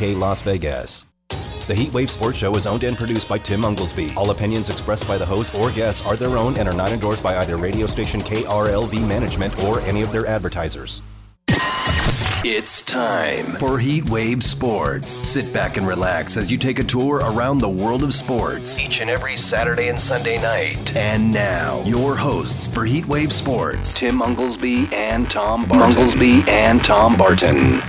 WSBK Las Vegas. The Heatwave Sports Show is owned and produced by Tim Unglesby. All opinions expressed by the host or guests are their own and are not endorsed by either radio station KRLV management or any of their advertisers. It's time for Heatwave Sports. Sit back and relax as you take a tour around the world of sports each and every Saturday and Sunday night. And now, your hosts for Heatwave Sports, Tim Unglesby and Tom Barton. Unglesby and Tom Barton.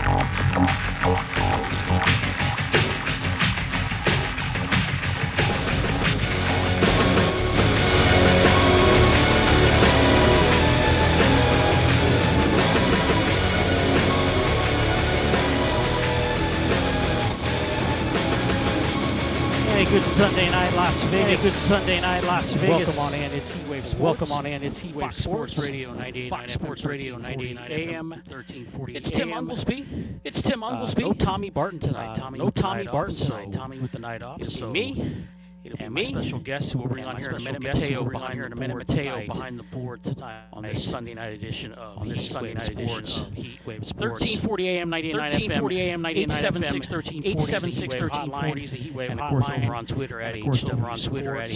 Good Sunday night, Las Vegas. good Sunday night, Las Vegas. Welcome on in. It's Heatwave Sports. Welcome on in. It's Heatwave Fox Sports. Sports Radio 98.9 Fox Sports Radio 1340 98.9 AM. 1340 It's Tim. Unglesby. It's Tim Uh, Unglesby. no Tommy Barton tonight. Uh, Tommy no Tommy Barton tonight. Tommy with the night off. It'll so be me. It'll and be my special guest who we'll bring on here in a minute. Mateo behind here in a the minute. board Mateo tonight. behind the board tonight on this Sunday night edition of on this Heat Sunday Wave night edition Sports. of Heatwave Sports. 1340 AM, 99 FM. 1340 AM, 99 FM. 876 1340 is the Heat Wave And of course, over on Twitter at And of course, over HW on Twitter at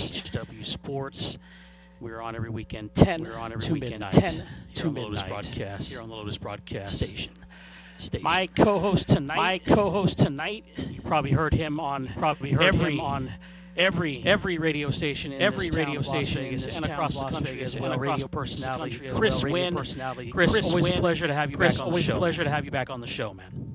Sports. We're on every weekend 10. We're on every to weekend midnight. 10 to midnight. broadcast here on the Lotus broadcast station. station. My co-host tonight. My co-host tonight. You probably heard him on probably heard every him on every every radio station in every radio station in Vegas this and across the country Vegas as well. Radio personality, Chris well. Wynn. personality. Chris, Chris, always a pleasure to have you Chris, back on the show. always a pleasure to have you back on the show, man.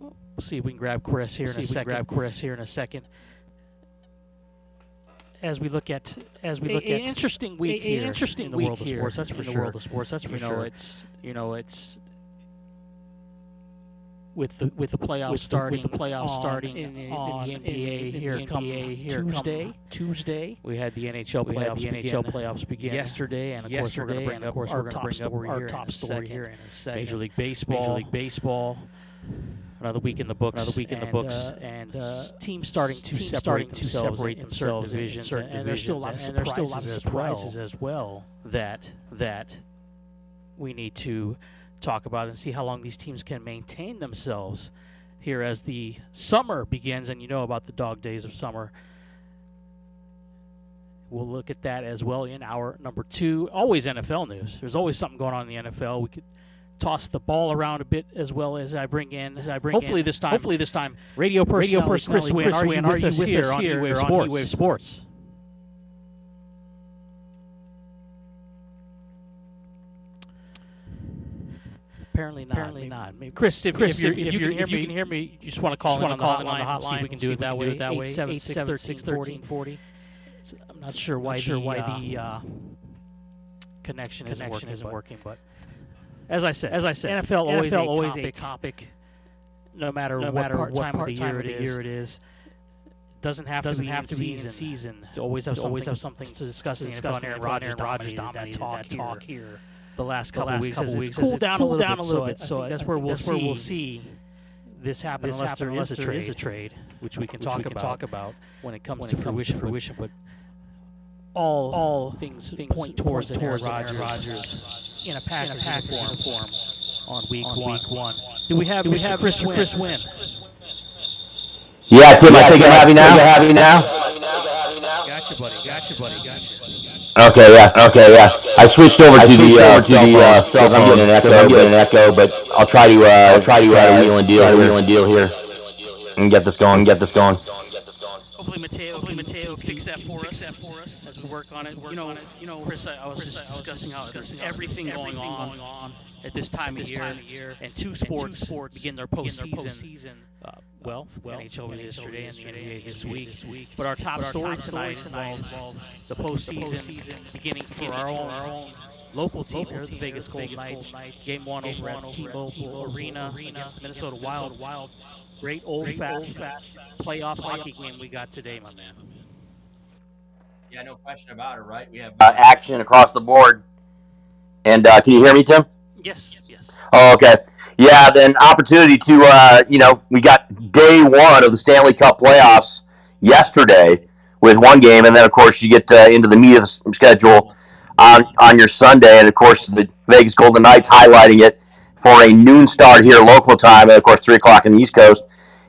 We'll see if we can grab Chris here We'll in a see if we second. grab Chris here in a second. As we look at as we A- look an at interesting a- week an here interesting in the week world of here sports, that's for in the world of sports. That's for You know, it's- you know it's with the with the playoffs With the- starting with the playoffs on- starting in, in, on- the NBA in- in here the come NBA here come Tuesday. Tuesday. We had the NHL We playoffs the NHL begin playoffs begin yesterday, and of course we're going to yesterday, bring and up of course our top story, our top story here in a second. Major League Baseball. Major League Baseball. Another week in the books. Another week in the and, books. uh, and uh, teams starting to teams separate starting to themselves separate in themselves certain divisions, certain and there's still a lot and there's still a lot of surprises surprises as well that that we need to talk about and see how long these teams can maintain themselves here as the summer begins. And you know about the dog days of summer. We'll look at that as well in our number two. Always NFL news. There's always something going on in the NFL. We could toss the ball around a bit as well as I bring in as I bring Hopefully in, this time- Hopefully this time. Radio Radio personality personality Chris Wynn, are you with us with here us on here Heatwave on Sports? Heatwave Sports? Apparently not. Apparently Maybe- not. Maybe Chris, if, Chris, if, you're, if- if, if you, you can, can if you hear can me, hear me, you just want to call just in on the call in hotline, on the hotline. hotline, We can see do if it that we way. can do it that way. 876-1340. I'm not sure why Not sure the, why uh, the, uh, connection, isn't working. but as I said, as I said, NFL always, NFL a, always topic, a topic. no matter no what matter part, what time, part of the time year, of it the is. year it is. Doesn't have Doesn't to be have in to be in season. season. To always have To something, always have something something to discuss to in the discuss NFL. in Aaron the NFL. Rodgers Aaron dominated, Rodgers that, dominated that talk that here. Talk The last The couple last weeks, couple weeks it's cooled down, cooled a little down bit. a little so bit. So I that's where we'll see we'll see this happen this unless happen there unless is a trade, a trade, which we can which talk we can about talk about when it comes when to it comes to fruition. fruition. But all all things, things point towards point Aaron towards Rodgers, Aaron Rodgers in a pack in a of pack uniform uniform on week on one. week one. Do we have Do we Mr. have Chris Mr. Wynn? Chris Wynn? Yeah, Tim, I think I'm happy now. You happy now? Gotcha, buddy. Gotcha, buddy. Gotcha. Okay, yeah, okay, yeah. I switched over to the uh, to the uh, cell phone. I'm getting an echo. I'm getting an echo, but I'll try to uh, I'll try to uh, wheel and deal, here, wheel and deal here, and get this going, get this going. Hopefully Mateo, hopefully Mateo fix that for us. That for us as we work on it. Work you know, you know, Chris, I, I was just discussing how there's everything going on at this time of year, and two sports begin their postseason. Uh, well, well, NHL was yesterday and the NBA this week. week. But our top story tonight involves the postseason beginning for our own local team here, the Vegas Golden Knights. Game one over at T-Mobile Arena against the Minnesota Wild. Wild. Great old-fashioned playoff hockey game we got today, my man. Yeah, no question about it, right? We have Uh, action across the board. And uh, can you hear me, Tim? Yes, yes. Oh, okay. Yeah, then opportunity to, uh, you know, we got day one of the Stanley Cup playoffs yesterday with one game, and then of course you get uh, into the meat of the schedule on on your Sunday, and of course the Vegas Golden Knights, highlighting it for a noon start here local time, and of course three o'clock in the East Coast.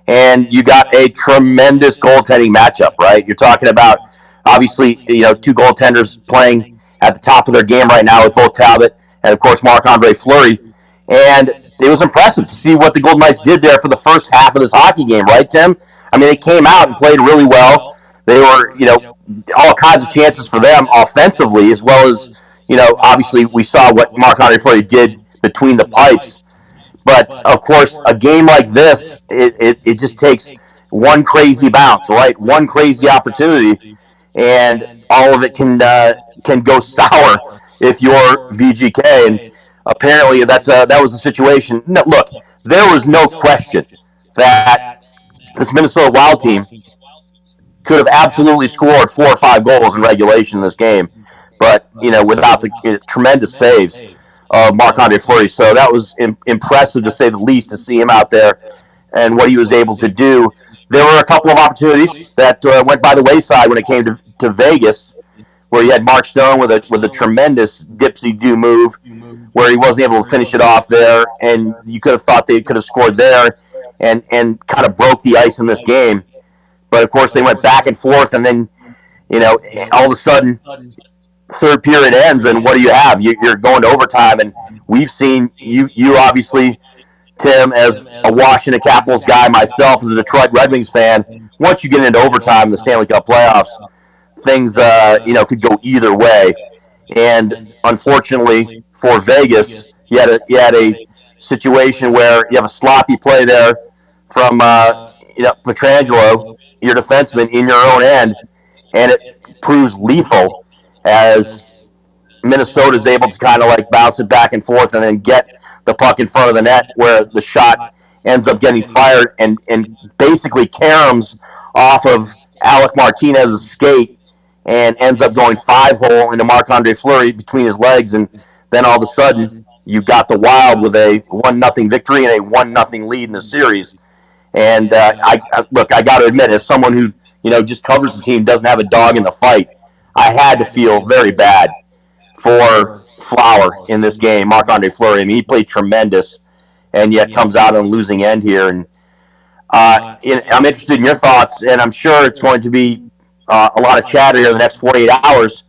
And you got a tremendous goaltending matchup, right? You're talking about obviously you know two goaltenders playing at the top of their game right now with both Talbot and of course Marc Andre Fleury. And it was impressive to see what the Golden Knights did there for the first half of this hockey game, right, Tim? I mean, they came out and played really well. They were, you know, all kinds of chances for them offensively, as well as, you know, obviously we saw what Marc Andre Fleury did between the pipes. But of course, a game like this, it, it, it just takes one crazy bounce, right? One crazy opportunity, and all of it can uh, can go sour if you're VGK. And apparently, that uh, that was the situation. No, look, there was no question that this Minnesota Wild team could have absolutely scored four or five goals in regulation in this game, but you know, without the uh, tremendous saves of Marc Andre Fleury. So that was Im- impressive to say the least to see him out there and what he was able to do. There were a couple of opportunities that uh, went by the wayside when it came to, to Vegas, where he had Mark Stone with a with a oh. tremendous dipsy do move, where he wasn't able to finish it off there, and you could have thought they could have scored there, and and kind of broke the ice in this game. But of course, they went back and forth, and then you know all of a sudden third period ends, and what do you have? You, are going to overtime, and we've seen you. You obviously, Tim, as a Washington Capitals guy, myself as a Detroit Red Wings fan. Once you get into overtime in the Stanley Cup playoffs, things uh, you know could go either way. And unfortunately for Vegas, you had a you had a situation where you have a sloppy play there from uh, you know Pietrangelo, your defenseman, in your own end, and it proves lethal as Minnesota is able to kind of like bounce it back and forth and then get the puck in front of the net where the shot ends up getting fired and, and basically caroms off of Alec Martinez's skate and ends up going five hole into Marc Andre Fleury between his legs. And then all of a sudden, you got the Wild with a one nothing victory and a one nothing lead in the series. And uh, I, I look, I got to admit, as someone who you know just covers the team, doesn't have a dog in the fight, I had to feel very bad for Flower in this game, Marc Andre Fleury. I mean, he played tremendous, and yet comes out on losing end here. And uh, in, I'm interested in your thoughts, and I'm sure it's going to be uh, a lot of chatter in the next 48 hours.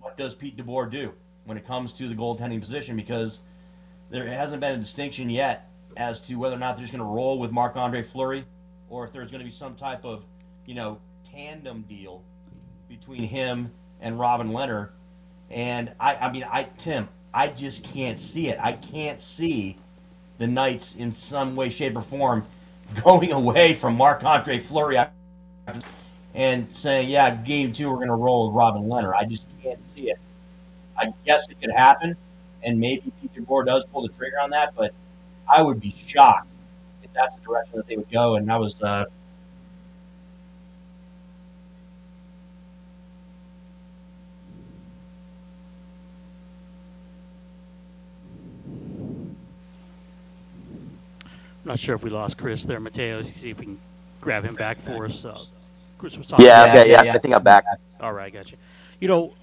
What does Pete DeBoer do when it comes to the goaltending position? Because there hasn't been a distinction yet as to whether or not they're just going to roll with Marc Andre Fleury, or if there's going to be some type of, you know, tandem deal between him and Robin Lehner. And I, I mean, I Tim, I just can't see it. I can't see the Knights in some way, shape, or form going away from Marc Andre Fleury and saying, "Yeah, game two, we're going to roll with Robin Lehner." I just can't see it. I guess it could happen, and maybe Pete DeBoer does pull the trigger on that, but I would be shocked if that's the direction that they would go. And that was uh, not sure if we lost Chris there, Mateo. See if we can grab him back for us. Uh, Chris was talking. Yeah, okay, yeah, I think I'm back. All right, got you. You know,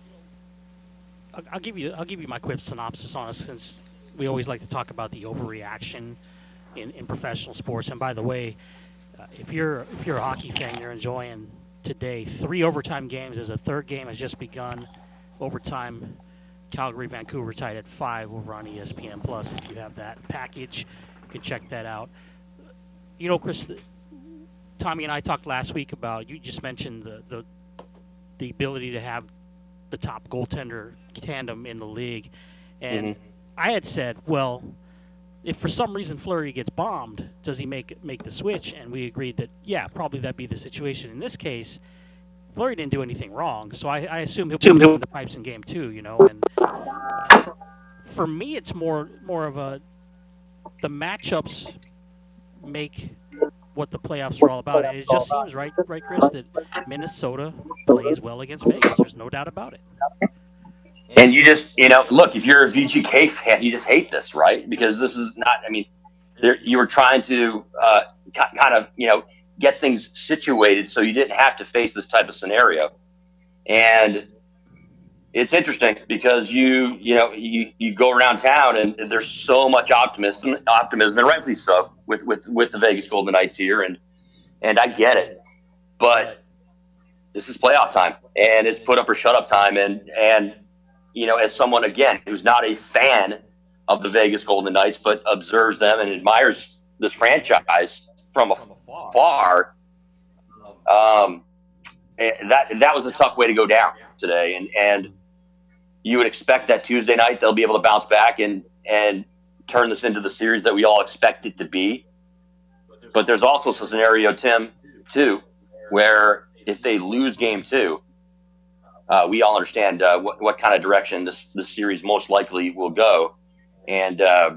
I'll, I'll give you I'll give you my quick synopsis on it since we always like to talk about the overreaction in, in professional sports. And by the way, uh, if you're if you're a hockey fan, you're enjoying today three overtime games as a third game has just begun. Overtime, Calgary, Vancouver tied at five over on ESPN Plus. If you have that package, you can check that out. You know, Chris, Tommy and I talked last week about you just mentioned the the, the ability to have the top goaltender tandem in the league, and I had said, well, if for some reason Fleury gets bombed, does he make make the switch? And we agreed that yeah, probably that'd be the situation. In this case, Fleury didn't do anything wrong, so I, I assume he'll be doing the pipes in game two. You know, and uh, for me, it's more more of a the matchups make what the playoffs are all about. And it just seems right, right, Chris, that Minnesota plays well against Vegas. There's no doubt about it. And you just, you know, look, if you're a VGK fan, you just hate this, right? Because this is not, I mean, you were trying to uh, kind of, you know, get things situated so you didn't have to face this type of scenario. And it's interesting because you you know you, you go around town and there's so much optimism optimism and rightfully so with with with the Vegas Golden Knights here and and I get it, but this is playoff time and it's put up or shut up time. And and you know as someone again who's not a fan of the Vegas Golden Knights but observes them and admires this franchise from afar, um, that that was a tough way to go down today. And and you would expect that Tuesday night they'll be able to bounce back and and turn this into the series that we all expect it to be. But there's also a scenario, Tim, too, where if they lose game two, uh, we all understand uh, what, what kind of direction this this series most likely will go. And uh,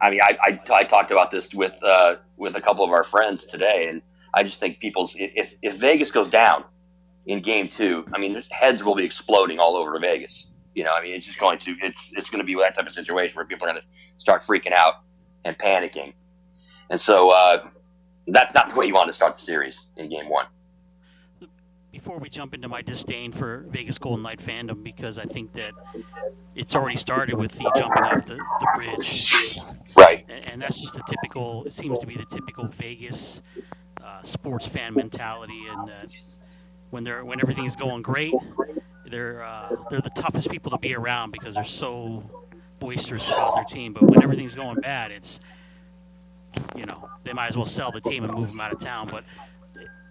I mean, I, I, I, talked about this with uh, with a couple of our friends today, and I just think people's if if Vegas goes down in game two, I mean, heads will be exploding all over Vegas. You know, I mean, it's just going to it's it's going to be that type of situation where people are going to start freaking out and panicking, and so uh, that's not the way you want to start the series in Game One. Before we jump into my disdain for Vegas Golden Knight fandom, because I think that it's already started with the jumping off the, the bridge, right? And, and, that's just the typical. It seems to be the typical Vegas uh, sports fan mentality, and that when they're when everything is going great, they're uh, they're the toughest people to be around because they're so boisterous about their team. But when everything's going bad, it's you know they might as well sell the team and move them out of town. But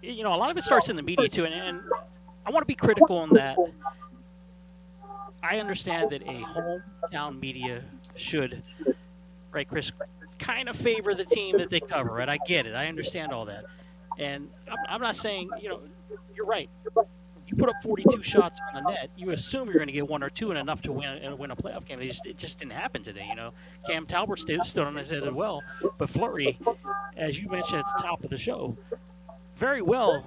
you know a lot of it starts in the media too, and, and I want to be critical in that. I understand that a hometown media should, right, Chris, kind of favor the team that they cover, right? I get it. I understand all that. And I'm, I'm not saying, you know, you're right you put up 42 shots on the net, you assume you're going to get one or two and enough to win and win a playoff game. It just, it just didn't happen today. You know, Cam Talbot stood, stood on his head as well, but Fleury, as you mentioned at the top of the show, very well.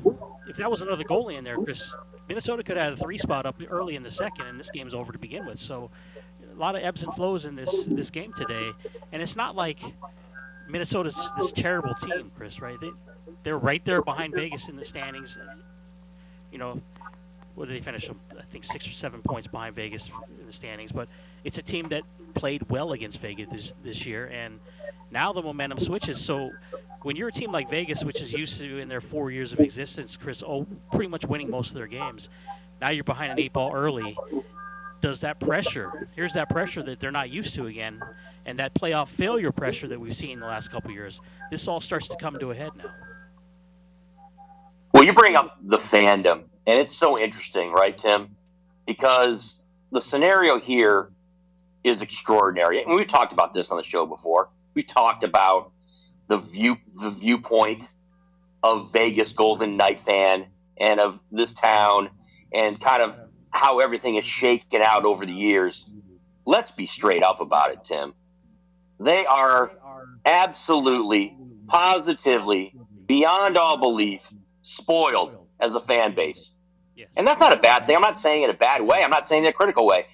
If that was another goalie in there, Chris, Minnesota could have had a three spot up early in the second, and this game's over to begin with. So, a lot of ebbs and flows in this this game today, and it's not like Minnesota's this terrible team, Chris. Right? They they're right there behind Vegas in the standings. You know, what did they finish? I think six or seven points behind Vegas in the standings. But it's a team that played well against Vegas this, this year, and now the momentum switches. So when you're a team like Vegas, which is used to in their four years of existence, Chris, oh, pretty much winning most of their games, now you're behind an eight ball early. Does that pressure? Here's that pressure that they're not used to again, and that playoff failure pressure that we've seen the last couple years. This all starts to come to a head now. Well, you bring up the fandom and it's so interesting, right, Tim? Because the scenario here is extraordinary. And we've talked about this on the show before. We talked about the view the viewpoint of Vegas Golden Knight fan and of this town and kind of how everything is shaken out over the years. Let's be straight up about it, Tim. They are absolutely, positively, beyond all belief, spoiled as a fan base. Yes. And that's not a bad thing. I'm not saying it in a bad way. I'm not saying it in a critical way.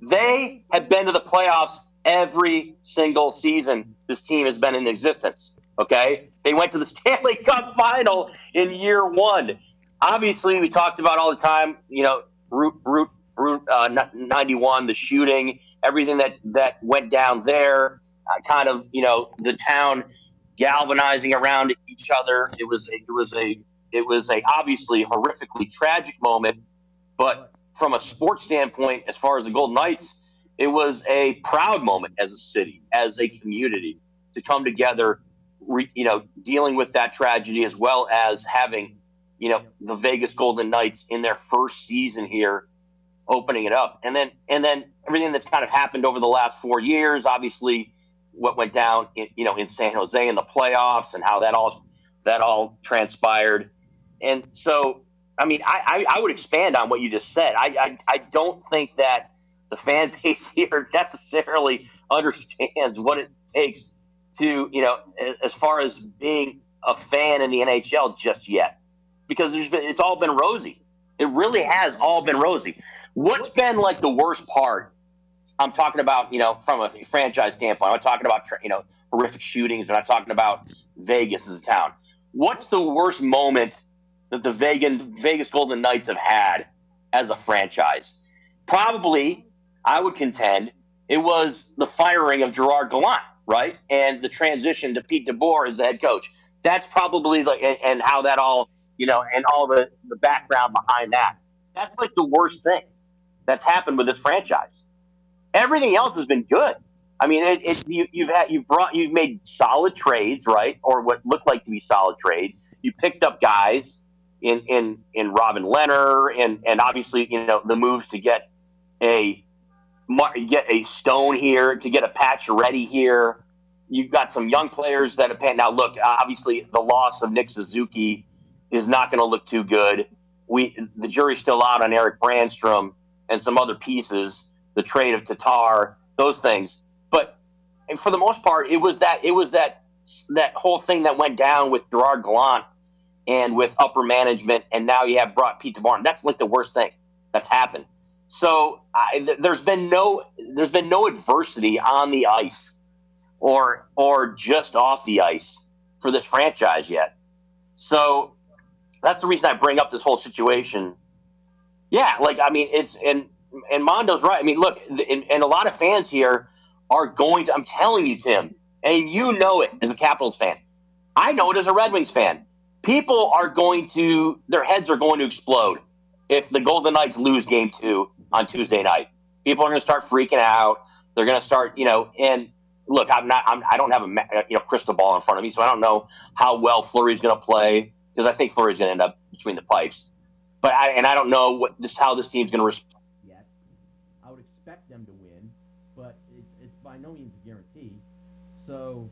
They have been to the playoffs every single season this team has been in existence. Okay? They went to the Stanley Cup final in year one. Obviously, we talked about all the time, you know, Route, Route, Route uh, 91, the shooting, everything that, that went down there, uh, kind of, you know, the town galvanizing around each other. It was a, it was a it was a obviously horrifically tragic moment, but from a sports standpoint, as far as the Golden Knights, it was a proud moment as a city, as a community, to come together. Re, you know, dealing with that tragedy as well as having, you know, the Vegas Golden Knights in their first season here, opening it up, and then and then everything that's kind of happened over the last four years. Obviously, what went down, in, you know, in San Jose in the playoffs and how that all that all transpired and so, I mean, I, I, I would expand on what you just said. I, I, I don't think that the fan base here necessarily understands what it takes to, you know, as far as being a fan in the NHL just yet, because there's been, it's all been rosy. It really has all been rosy. What's been like the worst part? I'm talking about, you know, from a franchise standpoint. I'm talking about, you know, horrific shootings. I'm not talking about Vegas as a town. What's the worst moment that the Vegas, Golden Knights have had as a franchise. probably, I would contend, it was the firing of Gerard Gallant, right? And the transition to Pete DeBoer as the head coach. That's probably like, and, how that all, you know, and all the, the background behind that. That's like the worst thing that's happened with this franchise. Everything else has been good. I mean, it, it, you, you've had you've brought you've made solid trades, right, or what looked like to be solid trades. You picked up guys in in in Robin Lehner, and and obviously you know the moves to get a get a Stone here, to get a Pacioretty here. You've got some young players that have panned. Now, look, obviously the loss of Nick Suzuki is not going to look too good. We the jury's still out on Eric Brannstrom and some other pieces. The trade of Tatar, those things But for the most part, it was that it was that that whole thing that went down with Gerard Gallant and with upper management, and now you have brought Pete DeBoer. That's like the worst thing that's happened. So I, th- there's been no there's been no adversity on the ice or or just off the ice for this franchise yet. So that's the reason I bring up this whole situation. Yeah, like I mean, it's and and Mondo's right. I mean, look, and, and a lot of fans here are going to, I'm telling you, Tim, and you know it as a Capitals fan. I know it as a Red Wings fan. People are going to, their heads are going to explode if the Golden Knights lose game two on Tuesday night. People are going to start freaking out. They're going to start, you know, and look, I'm not, I'm, I don't have a you know crystal ball in front of me, so I don't know how well Fleury's going to play because I think Fleury's going to end up between the pipes. But I, and I don't know what this how this team's going to respond yet. I would expect them to win but it, it's by no means a guarantee. So,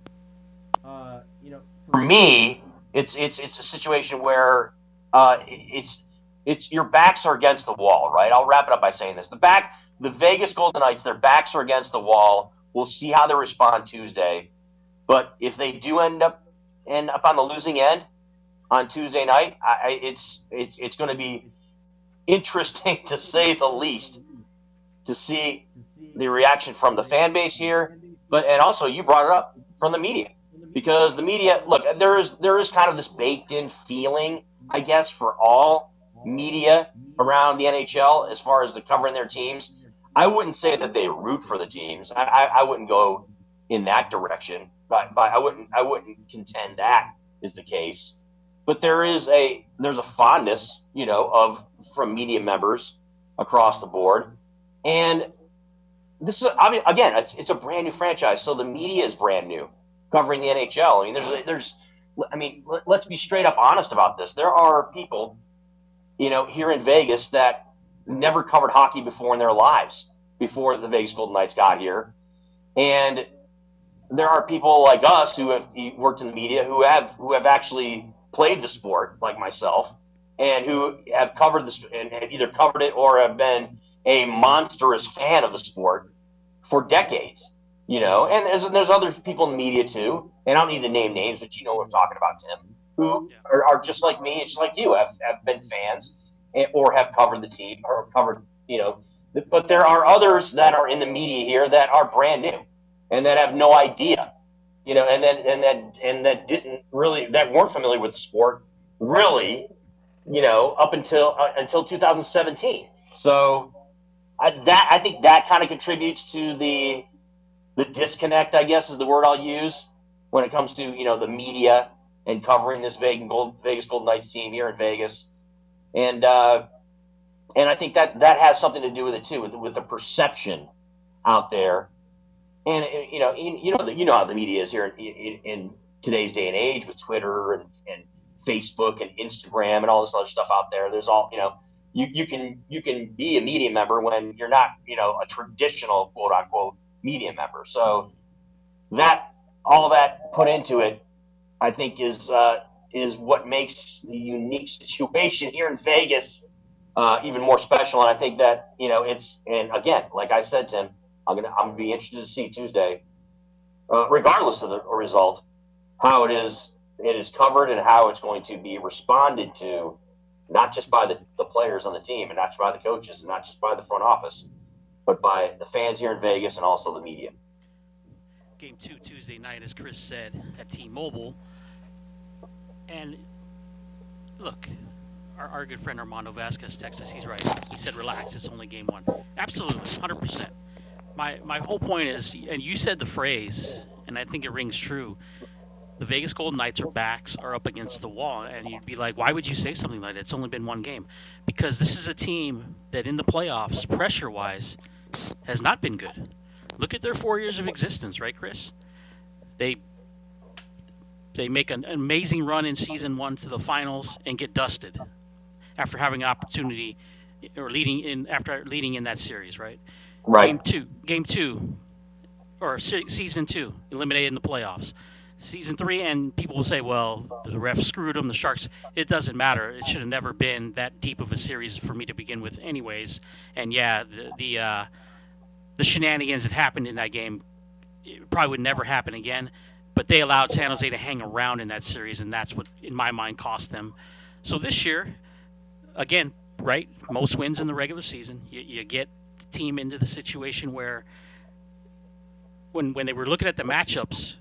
uh, you know, for, for me, it's it's it's a situation where uh, it's it's your backs are against the wall, right? I'll wrap it up by saying this: the back, the Vegas Golden Knights, their backs are against the wall. We'll see how they respond Tuesday, but if they do end up end up on the losing end on Tuesday night, I, it's it's it's going to be interesting to say the least to see the reaction from the fan base here, but and also you brought it up from the media because the media look there is there is kind of this baked in feeling I guess for all media around the NHL as far as the covering their teams. I wouldn't say that they root for the teams. I, I, I wouldn't go in that direction, but, but I wouldn't I wouldn't contend that is the case. But there is a there's a fondness, you know, of from media members across the board, and this is I mean again it's, it's, a brand new franchise, so the media is brand new covering the NHL. I mean there's there's I mean let, let's be straight up honest about this. There are people, you know, here in Vegas that never covered hockey before in their lives before the Vegas Golden Knights got here, and there are people like us who have worked in the media who have who have actually played the sport like myself and who have covered this and have either covered it or have been a monstrous fan of the sport for decades. You know, and there's there's other people in the media too, and I don't need to name names, but you know what I'm talking about, Tim, who are, are just like me, just like you, have, have been fans or have covered the team or covered, you know. But there are others that are in the media here that are brand new and that have no idea, you know, and then and that and that didn't really that weren't familiar with the sport really, you know, up until uh, until 2017. So I, that I think that kind of contributes to the the disconnect. I guess is the word I'll use when it comes to you know the media and covering this Vegas Gold, Vegas Golden Knights team here in Vegas, and uh, and I think that that has something to do with it too, with, with the perception out there. And you know, you, know, you know how the media is here in, in, in today's day and age with Twitter and, and Facebook and Instagram and all this other stuff out there. There's all you know you, you can you can be a media member when you're not you know a traditional quote unquote media member. So that all that put into it, I think is uh, is what makes the unique situation here in Vegas uh, even more special. And I think that you know it's and again, like I said, Tim, I'm gonna I'm gonna be interested to see Tuesday, uh, regardless of the result, how it is it is covered and how it's going to be responded to not just by the, the players on the team and not just by the coaches and not just by the front office, but by the fans here in Vegas and also the media. Game two Tuesday night, as Chris said, at T-Mobile. And look, our, our good friend Armando Vasquez Texas. He's right. He said, "Relax. It's only game one." Absolutely, hundred percent. My my whole point is, and you said the phrase, and I think it rings true. The Vegas Golden Knights' are backs are up against the wall, and you'd be like, "Why would you say something like that? It's only been one game," because this is a team that, in the playoffs, pressure-wise, has not been good. Look at their four years of existence, right, Chris? They they make an amazing run in season one to the finals and get dusted after having an opportunity or leading in after leading in that series, right? Right. Game two, game two, or se- season two, eliminated in the playoffs. Season three, and people will say, "Well, the ref screwed them." The Sharks. It doesn't matter. It should have never been that deep of a series for me to begin with, anyways. And yeah, the the uh, the shenanigans that happened in that game probably would never happen again. But they allowed San Jose to hang around in that series, and that's what, in my mind, cost them. So this year, again, right, most wins in the regular season. You, you get the team into the situation where, when when they were looking at the matchups,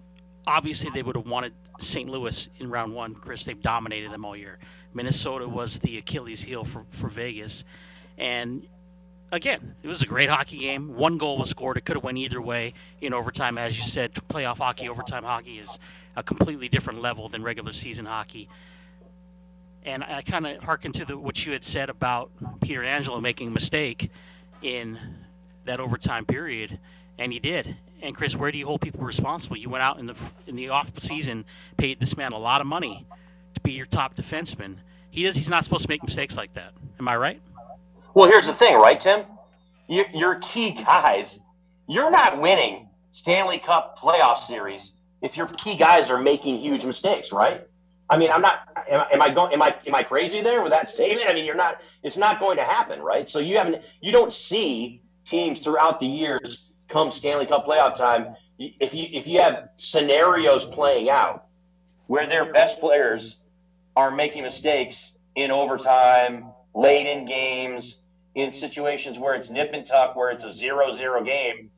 obviously they would have wanted St. Louis in round one. Chris, they've dominated them all year. Minnesota was the Achilles heel for, for Vegas, and again, it was a great hockey game. One goal was scored. It could have went either way in overtime. As you said, playoff hockey, overtime hockey is a completely different level than regular season hockey. And I kind of hearken to the, what you had said about Pietrangelo making a mistake in that overtime period, and he did. And Chris, where do you hold people responsible? You went out in the in the off season, paid this man a lot of money to be your top defenseman. He does. He's not supposed to make mistakes like that. Am I right? Well, here's the thing, right, Tim? Your, your key guys, you're not winning Stanley Cup playoff series if your key guys are making huge mistakes, right? I mean, I'm not. Am, am I going? Am I am I crazy there with that statement? I mean, you're not. It's not going to happen, right? So you haven't. You don't see teams throughout the years come Stanley Cup playoff time. If you if you have scenarios playing out where their best players are making mistakes in overtime, late in games, in situations where it's nip and tuck, where it's a zero-zero game,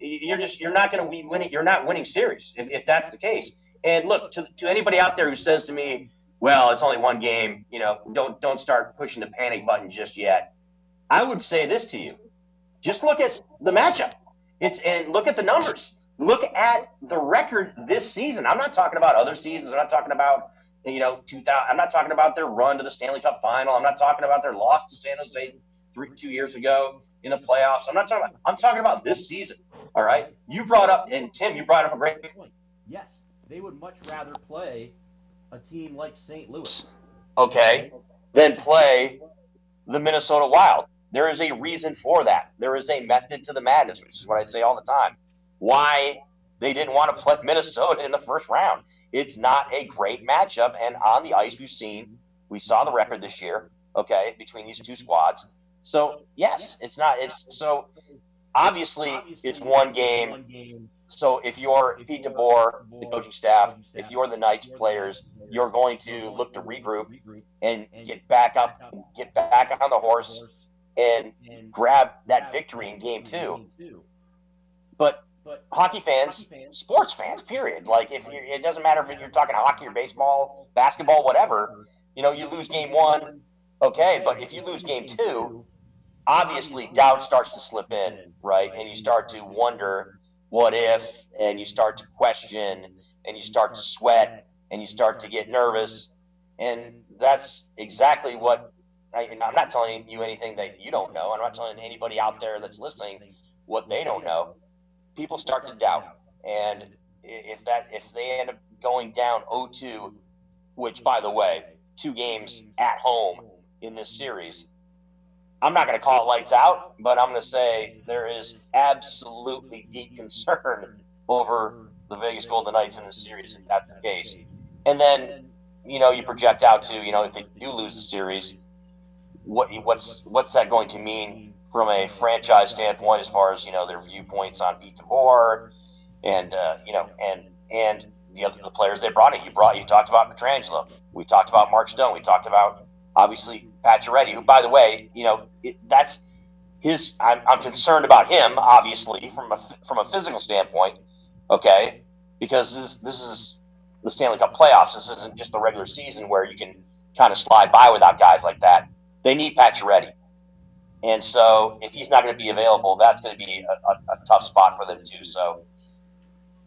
you're just you're not going to be winning. You're not winning series if, if that's the case. And look to, to anybody out there who says to me, "Well, it's only one game," you know, don't don't start pushing the panic button just yet. I would say this to you: just look at the matchup. It's and look at the numbers. Look at the record this season. I'm not talking about other seasons. I'm not talking about you know 2000. I'm not talking about their run to the Stanley Cup final. I'm not talking about their loss to San Jose three two years ago in the playoffs. I'm not talking about. I'm talking about this season. All right. You brought up and Tim, you brought up a great point. Yes, they would much rather play a team like St. Louis. Okay. Than play the Minnesota Wild. There is a reason for that. There is a method to the madness, which is what I say all the time. Why they didn't want to play Minnesota in the first round. It's not a great matchup. And on the ice, we've seen, we saw the record this year, okay, between these two squads. So, yes, it's not, it's so obviously it's one game. So if you're Pete DeBoer, the coaching staff, if you're the Knights players, you're going to look to regroup and get back up, get back on the horse, and grab that victory in game two. But hockey fans, sports fans, period. Like if you, it doesn't matter if you're talking hockey or baseball, basketball, whatever. You know, you lose game one, okay, but if you lose game two, obviously doubt starts to slip in, right? And you start to wonder what if, and you start to question, and you start to sweat, and you start to get nervous, and that's exactly what. I, I'm not telling you anything that you don't know. I'm not telling anybody out there that's listening what they don't know. People start to doubt, and if that if they end up going down 0-2, which by the way, two games at home in this series, I'm not going to call it lights out, but I'm going to say there is absolutely deep concern over the Vegas Golden Knights in this series if that's the case. And then, you know, you project out to, you know, if they do lose the series, what what's what's that going to mean from a franchise standpoint as far as you know their viewpoints on Pete DeBoer and uh, you know and and the other the players they brought in. You brought you talked about Pietrangelo. We talked about Mark Stone. We talked about obviously Pacioretty, who by the way, you know it, that's his. I'm, I'm concerned about him obviously from a from a physical standpoint. Okay, because this this is the Stanley Cup playoffs. This isn't just the regular season where you can kind of slide by without guys like that. They need Pacioretty. And so if he's not going to be available, that's going to be a, a, a, tough spot for them too. So,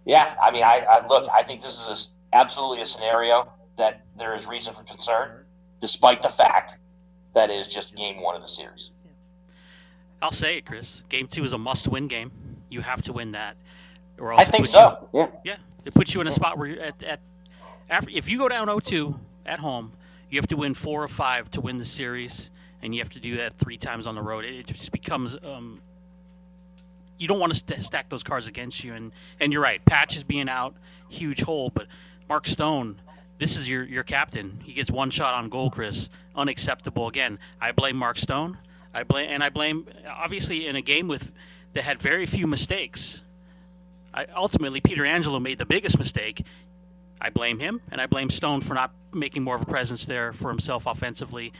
yeah, I mean, I, I look, I think this is a, absolutely a scenario that there is reason for concern, despite the fact that it is just game one of the series. I'll say it, Chris. Game two is a must-win game. You have to win that, or else I think so. You, yeah, yeah, it puts you in a spot where you're at, at after if you go down 0-2 at home, you have to win four or five to win the series, and you have to do that three times on the road. It just becomes um, you don't want to st- stack those cards against you. And and you're right, Patch is being out, huge hole. But Mark Stone, this is your your captain. He gets one shot on goal, Chris. Unacceptable. Again, I blame Mark Stone. I blame and I blame obviously in a game with that had very few mistakes. I, ultimately, Pietrangelo made the biggest mistake. I blame him, and I blame Stone for not making more of a presence there for himself offensively.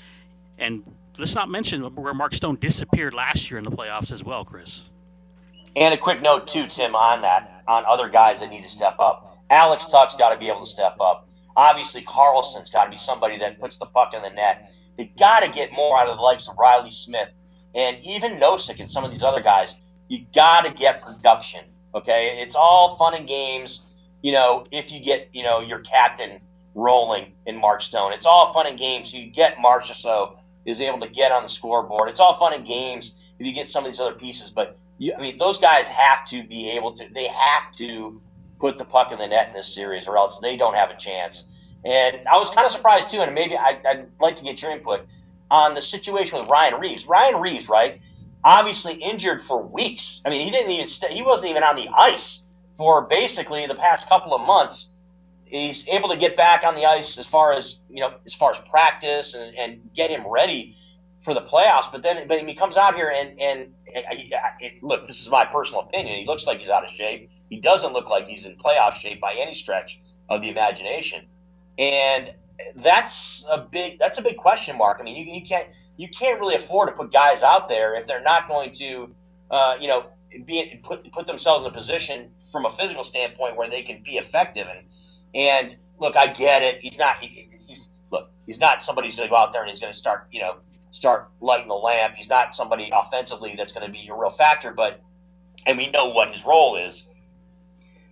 And let's not mention where Mark Stone disappeared last year in the playoffs as well, Chris. And a quick note too, Tim, on that, on other guys that need to step up. Alex Tuch's got to be able to step up. Obviously, Karlsson's got to be somebody that puts the puck in the net. They got to get more out of the likes of Reilly Smith and even Nosek and some of these other guys. You got to get production. Okay, it's all fun and games you know, if you get, you know, your captain rolling in Mark Stone. It's all fun and games. You get so is able to get on the scoreboard. It's all fun and games if you get some of these other pieces. But you, I mean, those guys have to be able to. They have to put the puck in the net in this series, or else they don't have a chance. And I was kind of surprised too, and maybe I, would like to get your input on the situation with Ryan Reaves. Ryan Reaves, right? Obviously injured for weeks. I mean, he didn't even st- he wasn't even on the ice for basically the past couple of months. He's able to get back on the ice as far as you know, as far as practice and, and get him ready for the playoffs. But then, but he comes out here and and look, this is my personal opinion. He looks like he's out of shape. He doesn't look like he's in playoff shape by any stretch of the imagination, and that's a big that's a big question mark. I mean, you, you can't you can't really afford to put guys out there if they're not going to, uh, you know, be put put themselves in a position from a physical standpoint where they can be effective. And and look, I get it. He's not. He, he's look. He's not somebody who's going to go out there and he's going to start. You know, start lighting the lamp. He's not somebody offensively that's going to be a real factor. But and we know what his role is.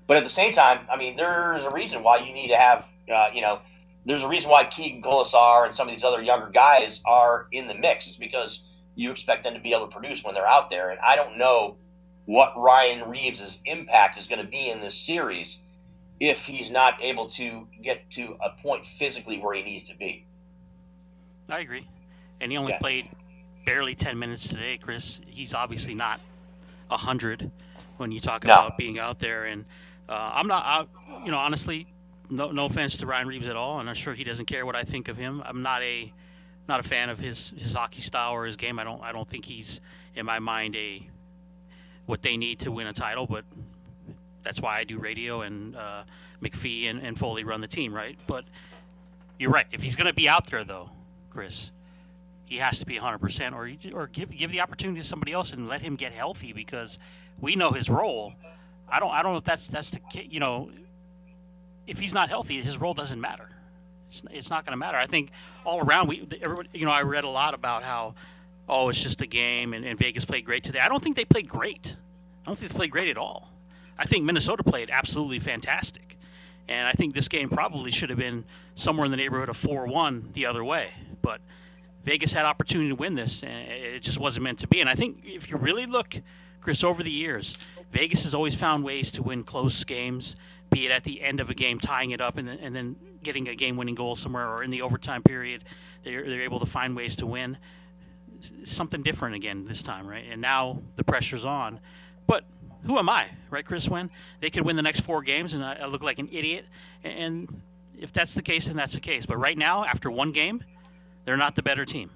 But at the same time, I mean, there's a reason why you need to have. Uh, you know, there's a reason why Keegan Kolesar and some of these other younger guys are in the mix. It's because you expect them to be able to produce when they're out there. And I don't know what Ryan Reaves' impact is going to be in this series if he's not able to get to a point physically where he needs to be. I agree. And he only yeah. played barely 10 minutes today, Chris. He's obviously not 100 when you talk about no. being out there. And uh, I'm not, I, you know, honestly, no, no offense to Ryan Reaves at all, and I'm sure he doesn't care what I think of him. I'm not a, not a fan of his, his hockey style or his game. I don't, I don't think he's, in my mind, a what they need to win a title, but that's why I do radio and uh, McPhee and, and Foley run the team, right? But you're right. If he's going to be out there, though, Chris, he has to be 100%, or or give give the opportunity to somebody else and let him get healthy because we know his role. I don't I don't know if that's that's the you know if he's not healthy, his role doesn't matter. It's, it's not going to matter. I think all around we everybody you know I read a lot about how oh, it's just a game, and, and Vegas played great today. I don't think they played great. I don't think they played great at all. I think Minnesota played absolutely fantastic. And I think this game probably should have been somewhere in the neighborhood of 4 1 the other way. But Vegas had opportunity to win this, and it just wasn't meant to be. And I think if you really look, Chris, over the years, Vegas has always found ways to win close games, be it at the end of a game, tying it up, and, and then getting a game winning goal somewhere, or in the overtime period. They're, they're able to find ways to win something different again this time, right? And now the pressure's on. But who am I, right, Chris? When they could win the next four games, and I, I look like an idiot. And if that's the case, then that's the case. But right now, after one game, they're not the better team.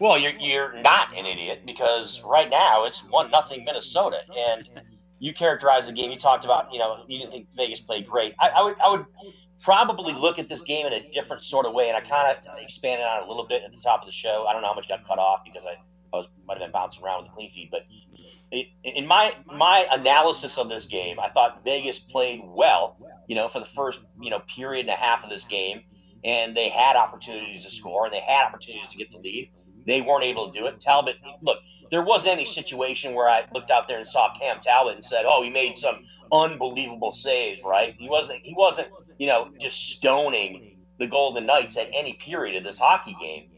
Well, you're you're not an idiot because right now it's one nothing Minnesota, and you characterized the game. You talked about you know you didn't think Vegas played great. I, I would I would probably look at this game in a different sort of way. And I kind of expanded on it a little bit at the top of the show. I don't know how much got cut off because I, I was might have been bouncing around with the clean feed. But it, in my my analysis of this game, I thought Vegas played well. You know, for the first you know period and a half of this game, and they had opportunities to score and they had opportunities to get the lead. They weren't able to do it. Talbot, look, there wasn't any situation where I looked out there and saw Cam Talbot and said, "Oh, he made some unbelievable saves." Right? He wasn't. He wasn't. You know, just stoning the Golden Knights at any period of this hockey game.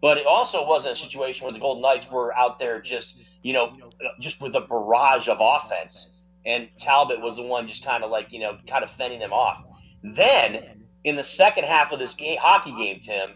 But it also wasn't a situation where the Golden Knights were out there just, you know, just with a barrage of offense, and Talbot was the one just kind of like, you know, kind of fending them off. Then in the second half of this game, hockey game, Tim,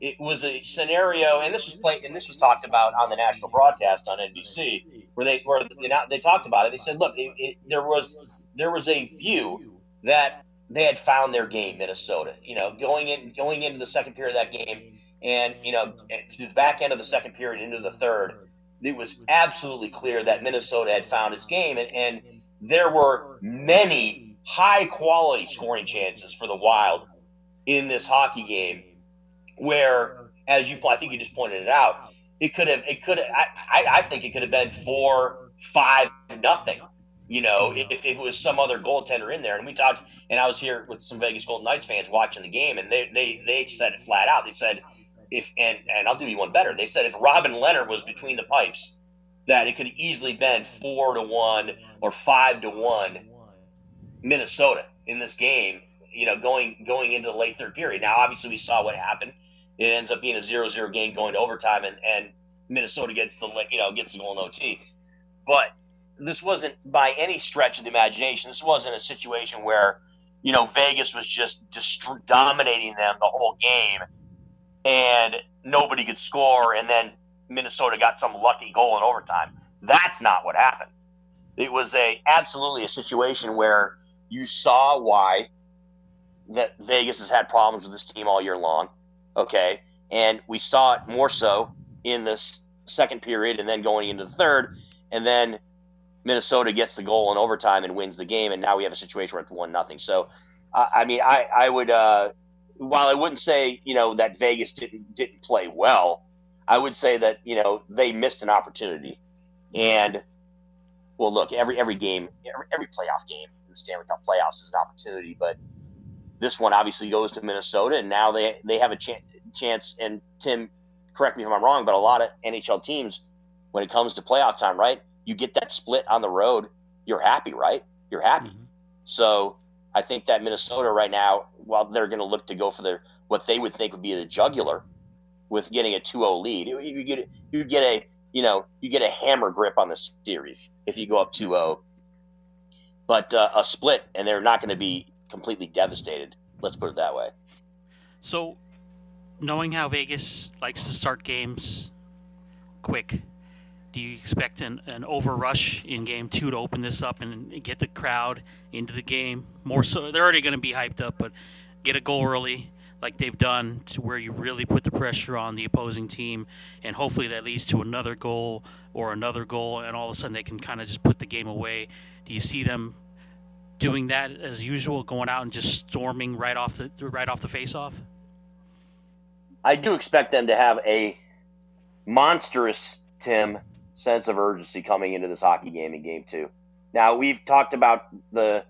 it was a scenario, and this was played, and this was talked about on the national broadcast on NBC, where they where they, they talked about it. They said, look, it, it, there was there was a view that they had found their game, Minnesota. You know, going in going into the second period of that game, and you know, to the back end of the second period into the third, it was absolutely clear that Minnesota had found its game, and, and there were many high quality scoring chances for the Wild in this hockey game where, as you, I think you just pointed it out, it could have, it could, I, I think it could have been four, five, nothing. You know, oh, if, if it was some other goaltender in there, and we talked, and I was here with some Vegas Golden Knights fans watching the game, and they they they said it flat out. They said, if and and I'll do you one better. They said if Robin Lehner was between the pipes, that it could easily been four to one or five to one Minnesota in this game. You know, going going into the late third period. Now, obviously, we saw what happened. It ends up being a 0-0 game going to overtime, and, and Minnesota gets the you know gets the goal in OT. But this wasn't by any stretch of the imagination. This wasn't a situation where you know Vegas was just just dominating them the whole game, and nobody could score, and then Minnesota got some lucky goal in overtime. That's not what happened. It was a absolutely a situation where you saw why that Vegas has had problems with this team all year long. Okay, and we saw it more so in this second period, and then going into the third, and then Minnesota gets the goal in overtime and wins the game, and now we have a situation where it's one nothing. So, I mean, I I would uh, while I wouldn't say you know that Vegas didn't didn't play well, I would say that you know they missed an opportunity, and well, look, every every game, every, every playoff game in the Stanley Cup playoffs is an opportunity, but this one obviously goes to Minnesota, and now they they have a ch- chance. And Tim, correct me if I'm wrong, but a lot of NHL teams, when it comes to playoff time, right, you get that split on the road, you're happy, right? You're happy. Mm-hmm. So I think that Minnesota right now, while they're going to look to go for their what they would think would be the jugular with getting a 2-0 lead, you, get you get a you know you get a hammer grip on the series if you go up 2-0. But uh, a split, and they're not going to be completely devastated. Let's put it that way. So, knowing how Vegas likes to start games quick, do you expect an, an overrush in game two to open this up and get the crowd into the game more so? They're already going to be hyped up, but get a goal early like they've done to where you really put the pressure on the opposing team and hopefully that leads to another goal or another goal and all of a sudden they can kind of just put the game away do you see them doing that as usual, going out and just storming right off the right off the face off? I do expect them to have a monstrous Tim sense of urgency coming into this hockey game in game two. Now we've talked about the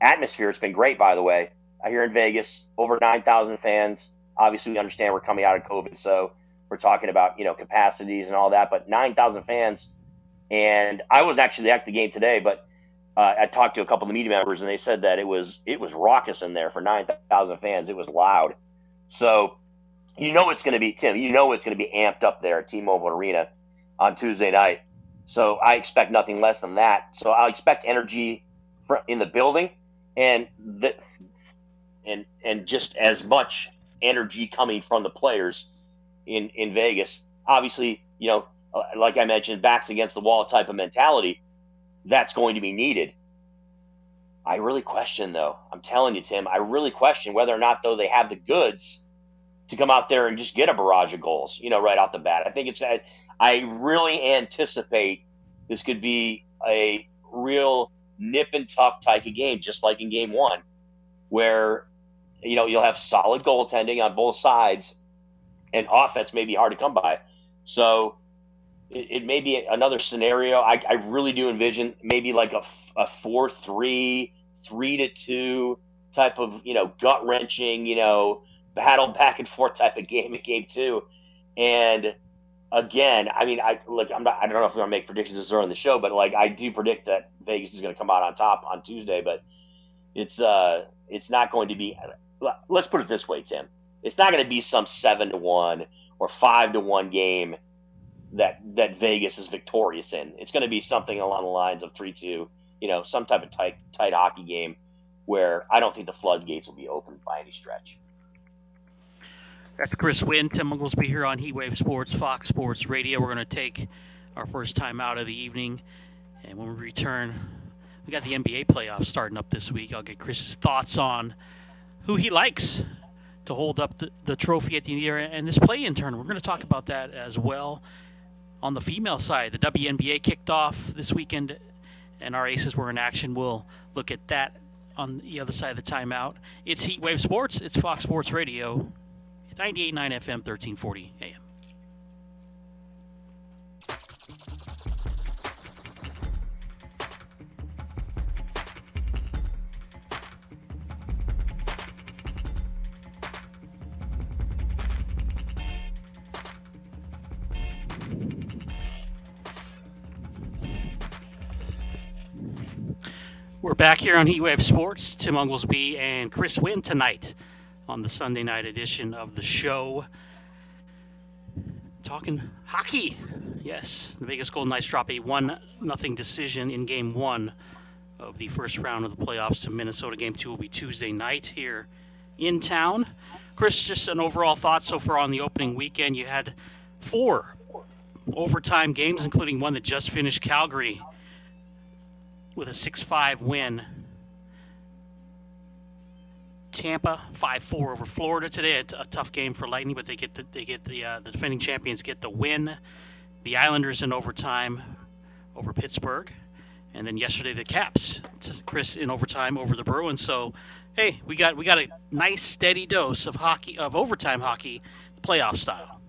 atmosphere. It's been great, by the way. Here in Vegas over nine thousand fans. Obviously, we understand we're coming out of COVID, so we're talking about you know capacities and all that. But nine thousand fans, and I was actually at the game today, but uh, I talked to a couple of the media members, and they said that it was it was raucous in there for nine thousand fans. It was loud, so you know it's going to be Tim. You know it's going to be amped up there at T-Mobile Arena on Tuesday night. So I expect nothing less than that. So I expect energy in the building, and the, and and just as much energy coming from the players in in Vegas. Obviously, you know, uh, like I mentioned, backs against the wall type of mentality that's going to be needed. I really question, though. I'm telling you, Tim, I really question whether or not, though, they have the goods to come out there and just get a barrage of goals, you know, right off the bat. I think it's, I, really anticipate this could be a real nip and tuck type of game, just like in game one, where, you know, you'll have solid goaltending on both sides and offense may be hard to come by. So, it, it may be another scenario. I, I really do envision maybe like a, a four three, three to two type of you know gut wrenching, you know, battle back and forth type of game in game two. And again, I mean, I look, I'm not, I don't know if we're gonna make predictions this early in the show, but like I do predict that Vegas is gonna come out on top on Tuesday, but it's uh, it's not going to be. Let's put it this way, Tim. It's not going to be some seven to one or five to one game that that Vegas is victorious in. It's going to be something along the lines of three two. You know, some type of tight tight hockey game where I don't think the floodgates will be opened by any stretch. That's Chris Wynn, Tim Oglesby here on Heatwave Sports, Fox Sports Radio. We're going to take our first time out of the evening, and when we return, we got the NBA playoffs starting up this week. I'll get Chris's thoughts on who he likes to hold up the, the trophy at the end of the year and this play in turn. We're going to talk about that as well. On the female side, the WNBA kicked off this weekend, and our aces were in action. We'll look at that on the other side of the timeout. It's Heatwave Sports. It's Fox Sports Radio, 98.9 FM, 1340 AM. We're back here on Heatwave Sports. Tim Oglesby and Chris Wynn tonight on the Sunday night edition of the show. Talking hockey. Yes, the Vegas Golden Knights drop a 1 nothing decision in game one of the first round of the playoffs to Minnesota. Game two will be Tuesday night here in town. Chris, just an overall thought so far on the opening weekend. You had four overtime games, including one that just finished Calgary with a 6-5 win. Tampa 5-4 over Florida today. A, tough game for Lightning, but they get the, they get the uh, the defending champions get the win. The Islanders in overtime over Pittsburgh, and then yesterday the Caps, Chris in overtime over the Bruins. So, hey, we got we got a nice steady dose of hockey of overtime hockey, playoff style.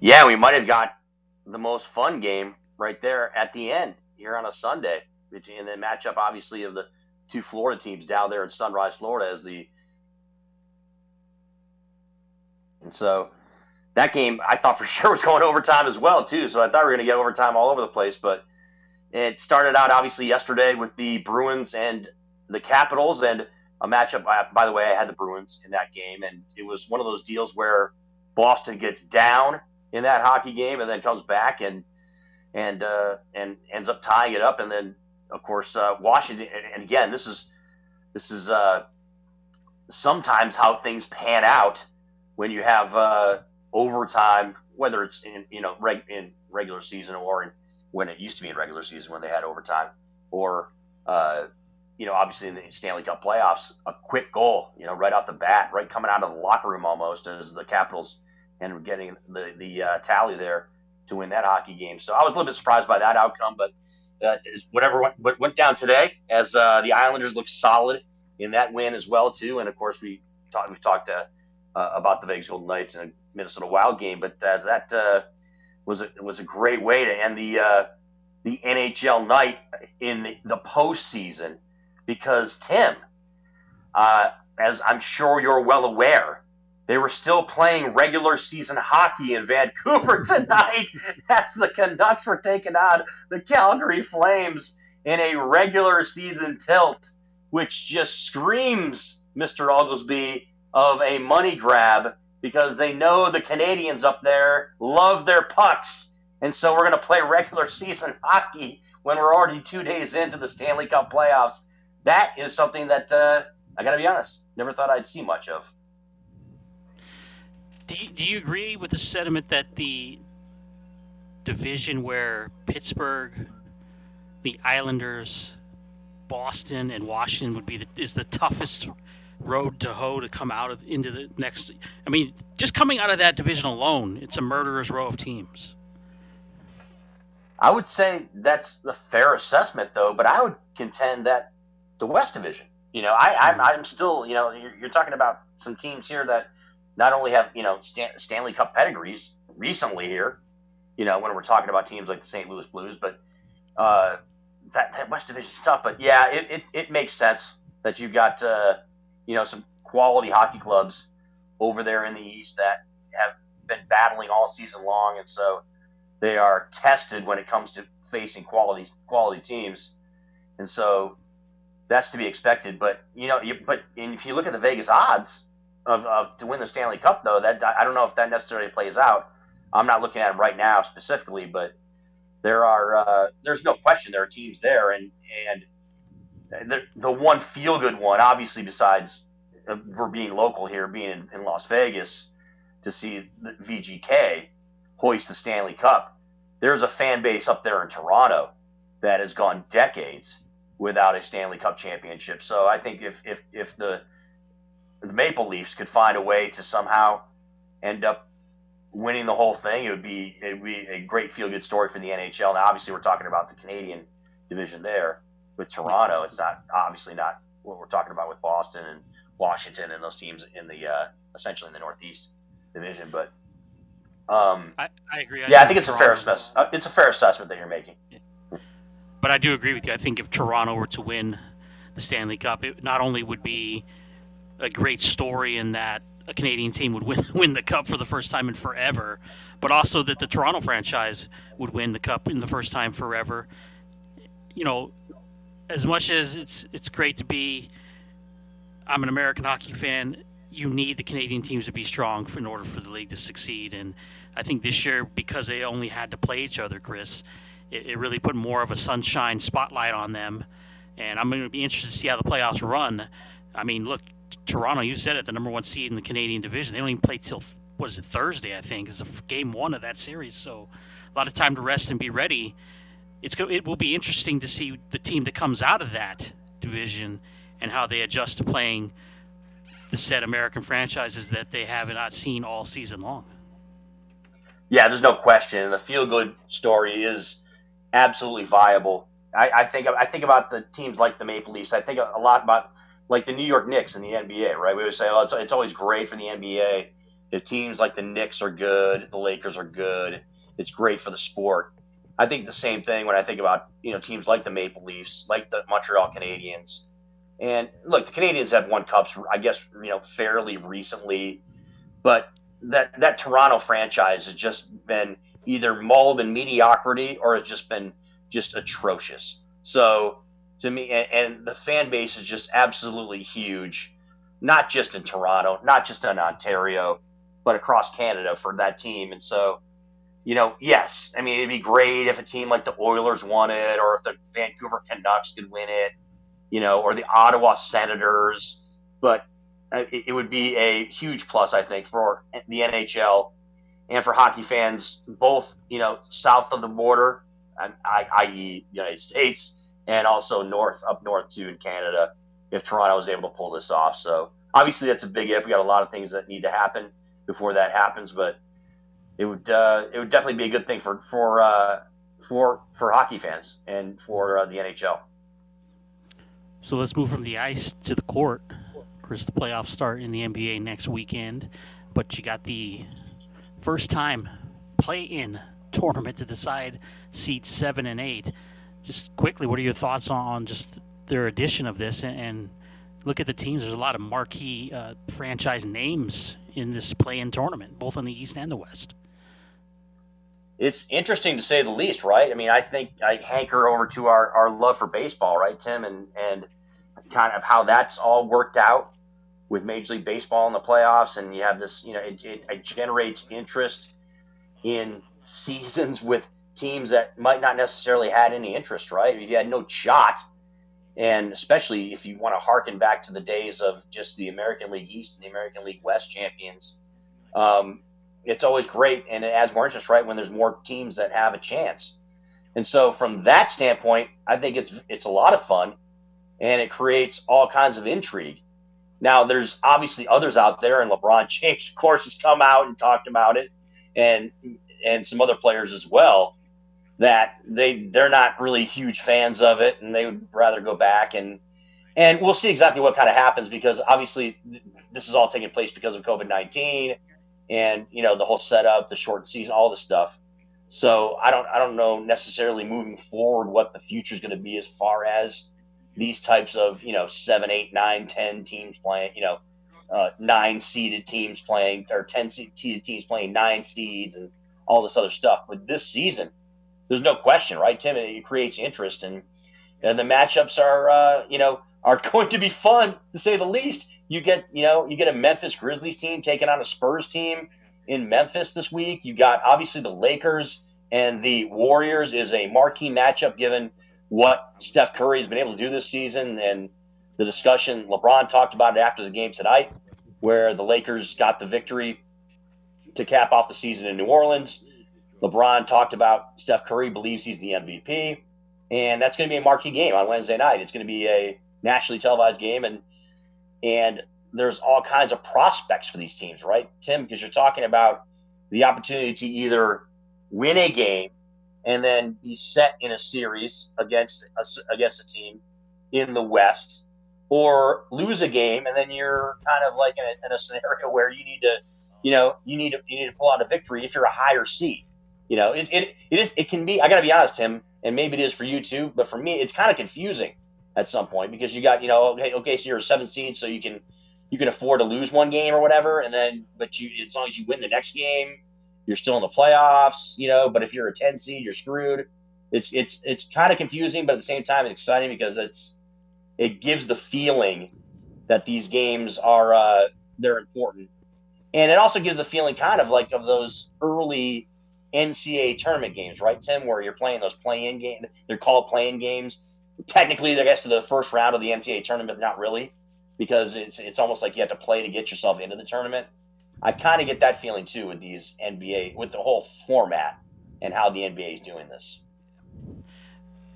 Yeah, we might have got the most fun game right there at the end here on a Sunday and then matchup obviously of the two Florida teams down there in Sunrise, Florida, as the and so that game I thought for sure was going overtime as well too. So I thought we were going to get overtime all over the place, but it started out obviously yesterday with the Bruins and the Capitals and a matchup. By the way, I had the Bruins in that game, and it was one of those deals where Boston gets down in that hockey game and then comes back and and uh, and ends up tying it up, and then of course, uh, Washington, and again, this is this is uh, sometimes how things pan out when you have uh, overtime, whether it's in you know reg- in regular season or in when it used to be in regular season when they had overtime, or uh, you know obviously in the Stanley Cup playoffs, a quick goal, you know, right off the bat, right coming out of the locker room almost as the Capitals and getting the the uh, tally there to win that hockey game. So I was a little bit surprised by that outcome, but uh, whatever went, went down today, as uh, the Islanders looked solid in that win as well too. And of course, we talked we talked uh, uh, about the Vegas Golden Knights and Minnesota Wild game, but uh, that uh, was a, was a great way to end the the NHL night in the, postseason because Tim, as I'm sure you're well aware, they were still playing regular season hockey in Vancouver tonight as the Canucks were taking on the Calgary Flames in a regular season tilt, which just screams, Mr. Oglesby, of a money grab because they know the Canadians up there love their pucks. And so we're going to play regular season hockey when we're already two days into the Stanley Cup playoffs. That is something that, uh, I got to be honest, never thought I'd see much of. Do you, do you agree with the sentiment that the division where Pittsburgh, the Islanders, Boston, and Washington would be the, is the toughest road to hoe to come out of into the next? I mean, just coming out of that division alone, it's a murderer's row of teams. I would say that's the fair assessment, though. But I would contend that the West Division. You know, I, I'm, I'm still, you know, you're, you're talking about some teams here that not only have you know Stan- Stanley Cup pedigrees recently here, you know when we're talking about teams like the St. Louis Blues, but uh, that that West Division stuff. But yeah, it, it, it makes sense that you've got uh, you know some quality hockey clubs over there in the East that have been battling all season long, and so they are tested when it comes to facing quality quality teams, and so that's to be expected. But you know, you, but if you look at the Vegas odds of, of to win the Stanley Cup, though, that I don't know if that necessarily plays out. I'm not looking at them right now specifically, but there are uh, there's no question there are teams there, and and the, the one feel good one, obviously, besides uh, we're being local here, being in, in Las Vegas, to see the VGK hoist the Stanley Cup. There's a fan base up there in Toronto that has gone decades without a Stanley Cup championship. So I think if if if the the Maple Leafs could find a way to somehow end up winning the whole thing, it would be it would be a great feel good story for the NHL. Now, obviously, we're talking about the Canadian division there with Toronto. It's not obviously not what we're talking about with Boston and Washington and those teams in the uh, essentially in the Northeast division. But um, I, I agree. yeah, I think it's a fair assessment. Uh, it's a fair assessment that you're making. But I do agree with you. I think if Toronto were to win the Stanley Cup, it not only would be a great story in that a Canadian team would win win the cup for the first time in forever, but also that the Toronto franchise would win the cup in the first time forever. You know, as much as it's it's great to be I'm an American hockey fan, you need the Canadian teams to be strong in order for the league to succeed and I think this year because they only had to play each other, Chris, it, it really put more of a sunshine spotlight on them. And I'm going to be interested to see how the playoffs run. I mean, look, Toronto, you said it, the number one seed in the Canadian division. They don't even play till what is it Thursday? I think is game one of that series. So a lot of time to rest and be ready. It's go, it will be interesting to see the team that comes out of that division and how they adjust to playing the set American franchises that they have not seen all season long. Yeah, there's no question. The feel good story is absolutely viable. I, I, think I think about the teams like the Maple Leafs. I think a lot about like the New York Knicks in the NBA, right? We always say, oh, it's, it's always great for the NBA. The teams like the Knicks are good, the Lakers are good. It's great for the sport. I think the same thing when I think about you know teams like the Maple Leafs, like the Montreal Canadiens. And look, the Canadiens have won cups, I guess, you know, fairly recently, but that that Toronto franchise has just been either mauled in mediocrity or it's just been just atrocious. So to me, and, and, the fan base is just absolutely huge, not just in Toronto, not just in Ontario, but across Canada for that team. And so, you know, yes, I mean, it'd be great if a team like the Oilers won it or if the Vancouver Canucks could win it, you know, or the Ottawa Senators. But uh, it, it would be a huge plus, I think, for the NHL and for hockey fans, both you know south of the border, i.e., United States, and also north up north too in Canada. If Toronto is able to pull this off, so obviously that's a big if. We got a lot of things that need to happen before that happens, but it would uh, it would definitely be a good thing for for uh, for for hockey fans and for uh, the NHL. So let's move from the ice to the court. Chris, the playoffs start in the NBA next weekend, but you got the first time play-in tournament to decide seats seven and eight. Just quickly, what are your thoughts on just their addition of this? And, look at the teams. There's a lot of marquee uh, franchise names in this play-in tournament, both on the East and the West. It's interesting to say the least, right? I mean, I think I hanker over to our, our love for baseball, right, Tim, and and kind of how that's all worked out with Major League Baseball in the playoffs, and you have this, you know, it, it, it generates interest in seasons with teams that might not necessarily had any interest, right? You had no shot, and especially if you want to harken back to the days of just the American League East and the American League West champions, um, it's always great and it adds more interest, right? When there's more teams that have a chance, and so from that standpoint, I think it's it's a lot of fun, and it creates all kinds of intrigue. Now, there's obviously others out there, and LeBron James, of course, has come out and talked about it, and and some other players as well that they they're not really huge fans of it, and they would rather go back and and we'll see exactly what kind of happens because obviously this is all taking place because of COVID nineteen, and you know the whole setup, the short season, all this stuff. So I don't I don't know necessarily moving forward what the future is going to be as far as these types of you know seven, eight, nine, ten teams playing, you know, uh, nine seeded teams playing or ten seeded teams playing nine seeds and all this other stuff. But this season, there's no question, right, Tim? It creates interest, and, and the matchups are, uh, you know, are going to be fun to say the least. You get, you know, you get a Memphis Grizzlies team taking on a Spurs team in Memphis this week. You got obviously the Lakers and the Warriors is a marquee matchup given what Steph Curry has been able to do this season and the discussion. LeBron talked about it after the game tonight, where the Lakers got the victory to cap off the season in New Orleans. LeBron talked about Steph Curry believes he's the MVP, and that's going to be a marquee game on Wednesday night. It's going to be a nationally televised game, and and there's all kinds of prospects for these teams, right, Tim? Because you're talking about the opportunity to either win a game and then be set in a series against a, against a team in the West, or lose a game and then you're kind of like in a, in a scenario where you need to, you know, you need to you need to pull out a victory if you're a higher seed. You know, it, it, it is it can be. I got to be honest, Tim, and maybe it is for you too, but for me, it's kind of confusing at some point because you got you know okay okay so you're a seven seed so you can you can afford to lose one game or whatever and then but you as long as you win the next game you're still in the playoffs you know but if you're a 10 seed you're screwed it's it's it's kind of confusing but at the same time it's exciting because it's it gives the feeling that these games are uh, they're important and it also gives a feeling kind of like of those early NCAA tournament games, right, Tim, where you're playing those play-in games. They're called play-in games. Technically, I guess to the first round of the NCAA tournament, but not really, because it's it's almost like you have to play to get yourself into the tournament. I kind of get that feeling too with these NBA, with the whole format and how the NBA is doing this.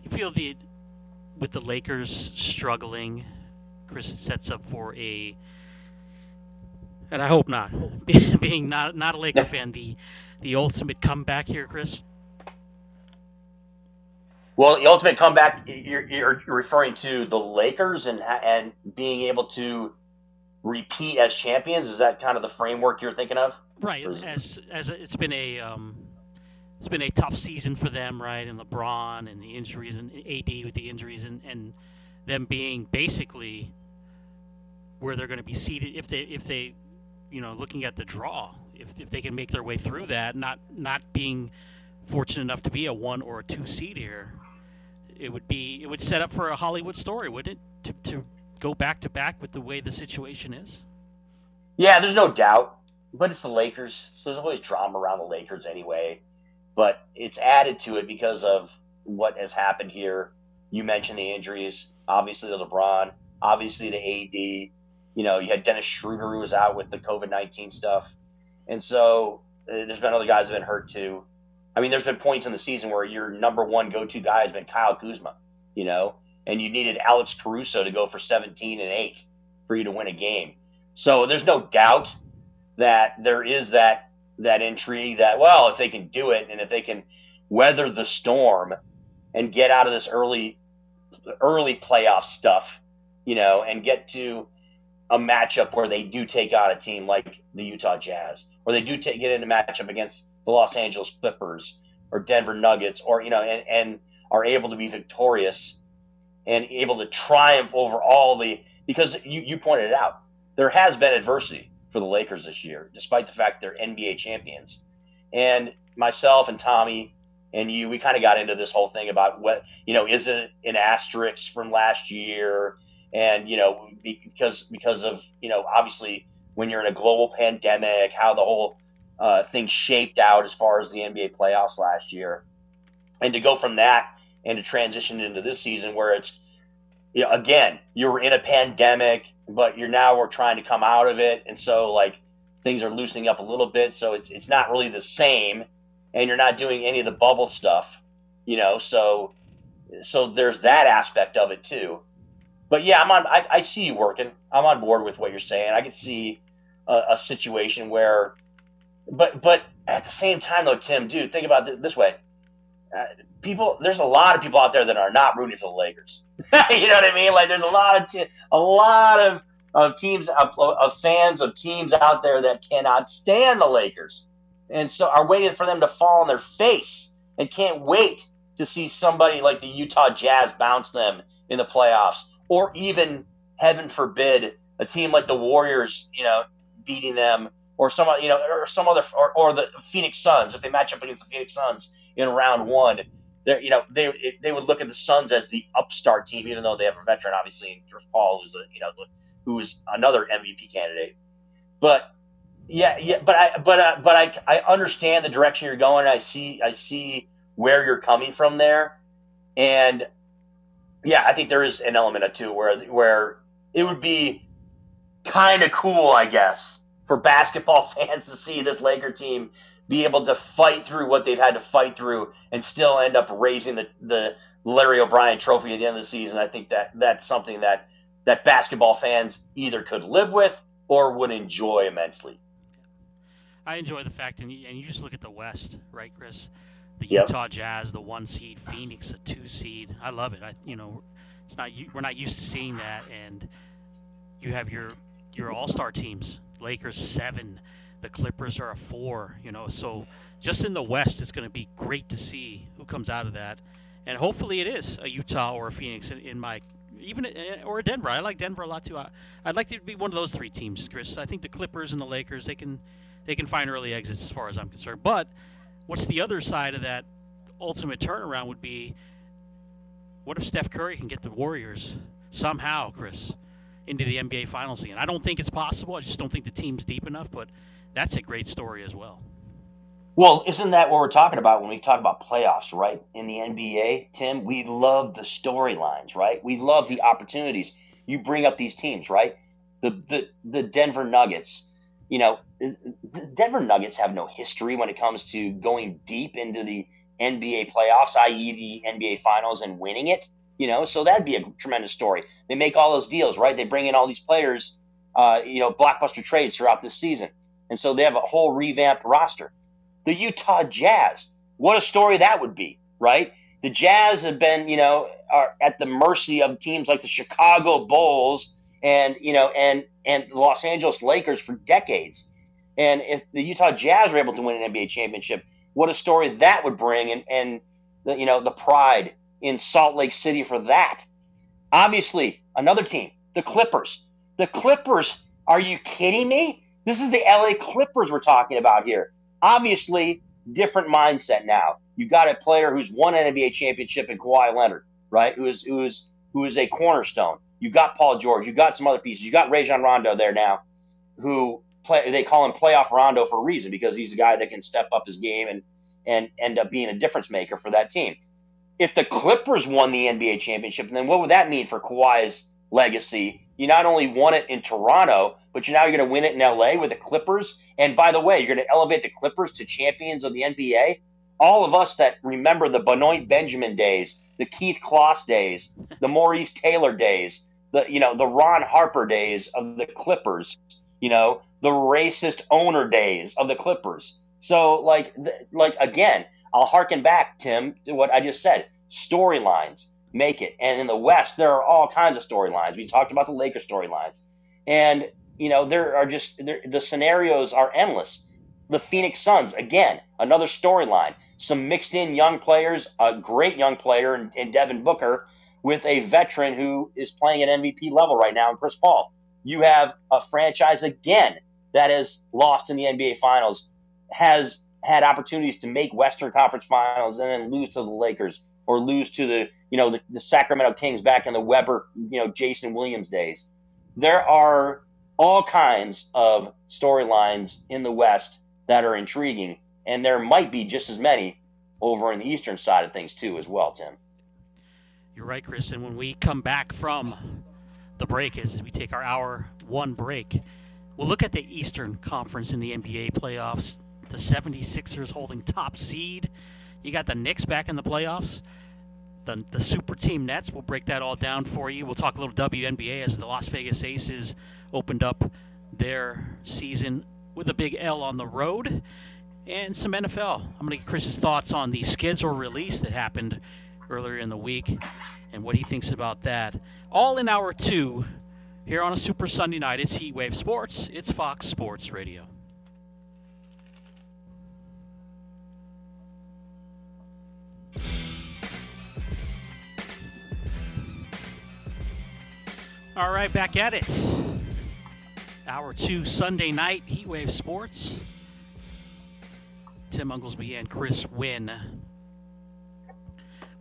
You feel the with the Lakers struggling, Chris sets up for a, and I hope not, being not not a Laker fan, the the ultimate comeback here, Chris. Well, the ultimate comeback, you're, you're referring to the Lakers and and being able to repeat as champions. Is that kind of the framework you're thinking of? Right. As as it's been a um, it's been a tough season for them, right? And LeBron and the injuries and AD with the injuries and, and them being basically where they're going to be seated if they if they you know looking at the draw if, if they can make their way through that not not being fortunate enough to be a one or a two seed here it would be it would set up for a Hollywood story wouldn't it? To, to go back to back with the way the situation is? Yeah there's no doubt but it's the Lakers so there's always drama around the Lakers anyway. But it's added to it because of what has happened here. You mentioned the injuries obviously the LeBron obviously the AD you know, you had Dennis Schroeder who was out with the COVID 19 stuff. And so uh, there's been other guys that have been hurt too. I mean, there's been points in the season where your number one go to guy has been Kyle Kuzma, you know, and you needed Alex Caruso to go for 17 and 8 for you to win a game. So there's no doubt that there is that that intrigue that well, if they can do it and if they can weather the storm and get out of this early early playoff stuff, you know, and get to a matchup where they do take out a team like the Utah Jazz, or they do take, get in a matchup against the Los Angeles Clippers or Denver Nuggets, or you know, and, and are able to be victorious and able to triumph over all the because you, you pointed it out, there has been adversity for the Lakers this year, despite the fact they're NBA champions. And myself and Tommy and you, we kind of got into this whole thing about what you know, is it an asterisk from last year? and you know because because of you know obviously when you're in a global pandemic, how the whole uh, thing shaped out as far as the NBA playoffs last year, and to go from that and to transition into this season where it's you know, again you were in a pandemic, but you're now we're trying to come out of it, and so like things are loosening up a little bit, so it's it's not really the same, and you're not doing any of the bubble stuff, you know, so so there's that aspect of it too but yeah, I'm on. I, I, see you working. I'm on board with what you're saying. I can see a, a, situation where, but but at the same time though, Tim, dude, think about it this way. Uh, people, there's a lot of people out there that are not rooting for the Lakers. you know what I mean? Like there's a lot of a lot of of teams of, of fans of teams out there that cannot stand the Lakers, and so are waiting for them to fall on their face and can't wait to see somebody like the Utah Jazz bounce them in the playoffs or even heaven forbid a team like the Warriors, you know, beating them, or some you know, or some other, or, or the Phoenix Suns if they match up against the Phoenix Suns in round one. They, you know, they they would look at the Suns as the upstart team, even though they have a veteran, obviously, in Chris Paul, who's a you know, who is another MVP candidate. But yeah, yeah, but I but uh, but I I understand the direction you're going. I see I see where you're coming from there, and yeah, I think there is an element of two where where it would be kind of cool, I guess, for basketball fans to see this Laker team be able to fight through what they've had to fight through and still end up raising the the Larry O'Brien Trophy at the end of the season. I think that that's something that that basketball fans either could live with or would enjoy immensely. I enjoy the fact, and you, and you just look at the West, right, Chris? The Yep. Utah Jazz, the one seed, Phoenix, a two seed. I love it. I, you know, it's not we're not used to seeing that, and you have your your All Star teams. Lakers seven, the Clippers are a four. You know, so just in the West, it's going to be great to see who comes out of that, and hopefully it is a Utah or a Phoenix in, in my even eh, or a Denver. I like Denver a lot too. I, I'd like to be one of those three teams, Chris. I think the Clippers and the Lakers they can they can find early exits as far as I'm concerned. But what's the other side of that ultimate turnaround would be what if Steph Curry can get the Warriors somehow, Chris, into the NBA Finals again? I don't think it's possible. I just don't think the team's deep enough, but that's a great story as well. Well, isn't that what we're talking about when we talk about playoffs, right? In the NBA, Tim, we love the storylines, right? We love the opportunities. You bring up these teams, right? The the the Denver Nuggets. You know, the Denver Nuggets have no history when it comes to going deep into the NBA playoffs, i.e., the NBA Finals and winning it. You know, so that'd be a tremendous story. They make all those deals, right? They bring in all these players, uh, you know, blockbuster trades throughout this season, and so they have a whole revamped roster the Utah Jazz. What a story that would be, right? The Jazz have been, you know, are at the mercy of teams like the Chicago Bulls and, you know, and and the Los Angeles Lakers for decades. And if the Utah Jazz are able to win an NBA championship, what a story that would bring and and the, you know, the pride in Salt Lake City for that. Obviously, another team, the Clippers. The Clippers, are you kidding me? This is the LA Clippers we're talking about here obviously different mindset now. You got a player who's won an NBA championship in Kawhi Leonard, right? Who is who is who is a cornerstone. You got Paul George. You got some other pieces. You got Rajon Rondo there now, who play. They call him playoff Rondo for a reason because he's a guy that can step up his game and and end up being a difference maker for that team. If the Clippers won the NBA championship, then what would that mean for Kawhi's legacy? You not only won it in Toronto, but you're now going to win it in LA with the Clippers. And by the way, you're going to elevate the Clippers to champions of the NBA. All of us that remember the Benoit Benjamin days, the Keith Closs days, the Maurice Taylor days, the you know the Ron Harper days of the Clippers, you know the racist owner days of the Clippers. So like like again, I'll harken back Tim to what I just said. Storylines make it, and in the West there are all kinds of storylines. We talked about the Lakers storylines, and you know, there are just there, the scenarios are endless. The Phoenix Suns, again, another storyline. Some mixed in young players, a great young player in, in Devin Booker, with a veteran who is playing at MVP level right now in Chris Paul. You have a franchise again that is lost in the NBA Finals, has had opportunities to make Western Conference Finals and then lose to the Lakers or lose to the you know the, the Sacramento Kings back in the Webber you know Jason Williams days. There are all kinds of storylines in the West that are intriguing, and there might be just as many over in the Eastern side of things too, as well, Tim. You're right, Chris. And when we come back from the break, as we take our hour one break, we'll look at the Eastern Conference in the NBA playoffs. The 76ers holding top seed. You got the Knicks back in the playoffs. The, the super team Nets. We'll break that all down for you. We'll talk a little WNBA as the Las Vegas Aces opened up their season with a big L on the road. And some NFL. I'm going to get Chris's thoughts on the schedule release that happened earlier in the week and what he thinks about that. All in hour two here on a Super Sunday night. It's Heatwave Sports. It's Fox Sports Radio. All right, back at it. Hour two, Sunday night, Heatwave Sports. Tim Oglesby and Chris Wynn.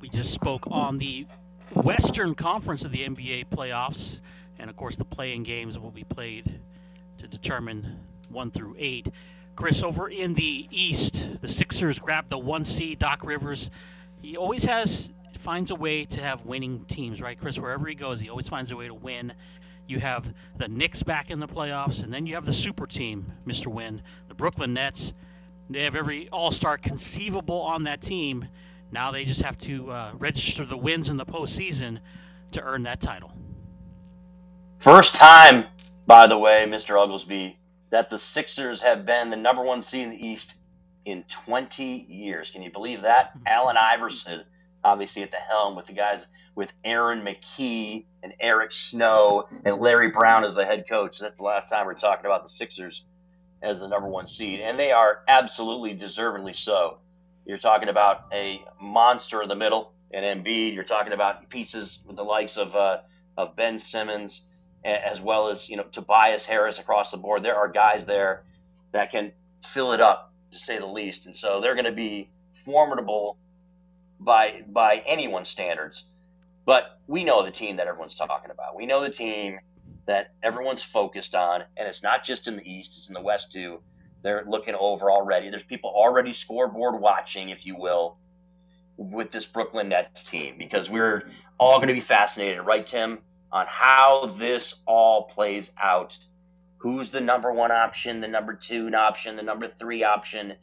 We just spoke on the Western Conference of the NBA playoffs, and of course, the play-in games will be played to determine one through eight. Chris, over in the East, the Sixers grabbed the one seed. Doc Rivers, he always has finds a way to have winning teams, right, Chris? Wherever he goes, he always finds a way to win. You have the Knicks back in the playoffs, and then you have the super team, Mr. Wynn, the Brooklyn Nets. They have every all star conceivable on that team. Now they just have to uh, register the wins in the postseason to earn that title. First time, by the way, Mr. Oglesby, that the Sixers have been the number one seed in the East in 20 years. Can you believe that? Allen Iverson, obviously at the helm with the guys with Aaron McKie and Eric Snow and Larry Brown as the head coach. That's the last time we're talking about the Sixers as the number one seed, and they are absolutely deservedly so. You're talking about a monster in the middle, and Embiid. You're talking about pieces with the likes of uh, of Ben Simmons, as well as you know Tobias Harris across the board. There are guys there that can fill it up, to say the least, and so they're going to be formidable by by anyone's standards. But we know the team that everyone's talking about. We know the team that everyone's focused on, and it's not just in the East; it's in the West too. They're looking over already. There's people already scoreboard watching, if you will, with this Brooklyn Nets team because we're all going to be fascinated, right, Tim, on how this all plays out. Who's the number one option, the number two option, the number three option?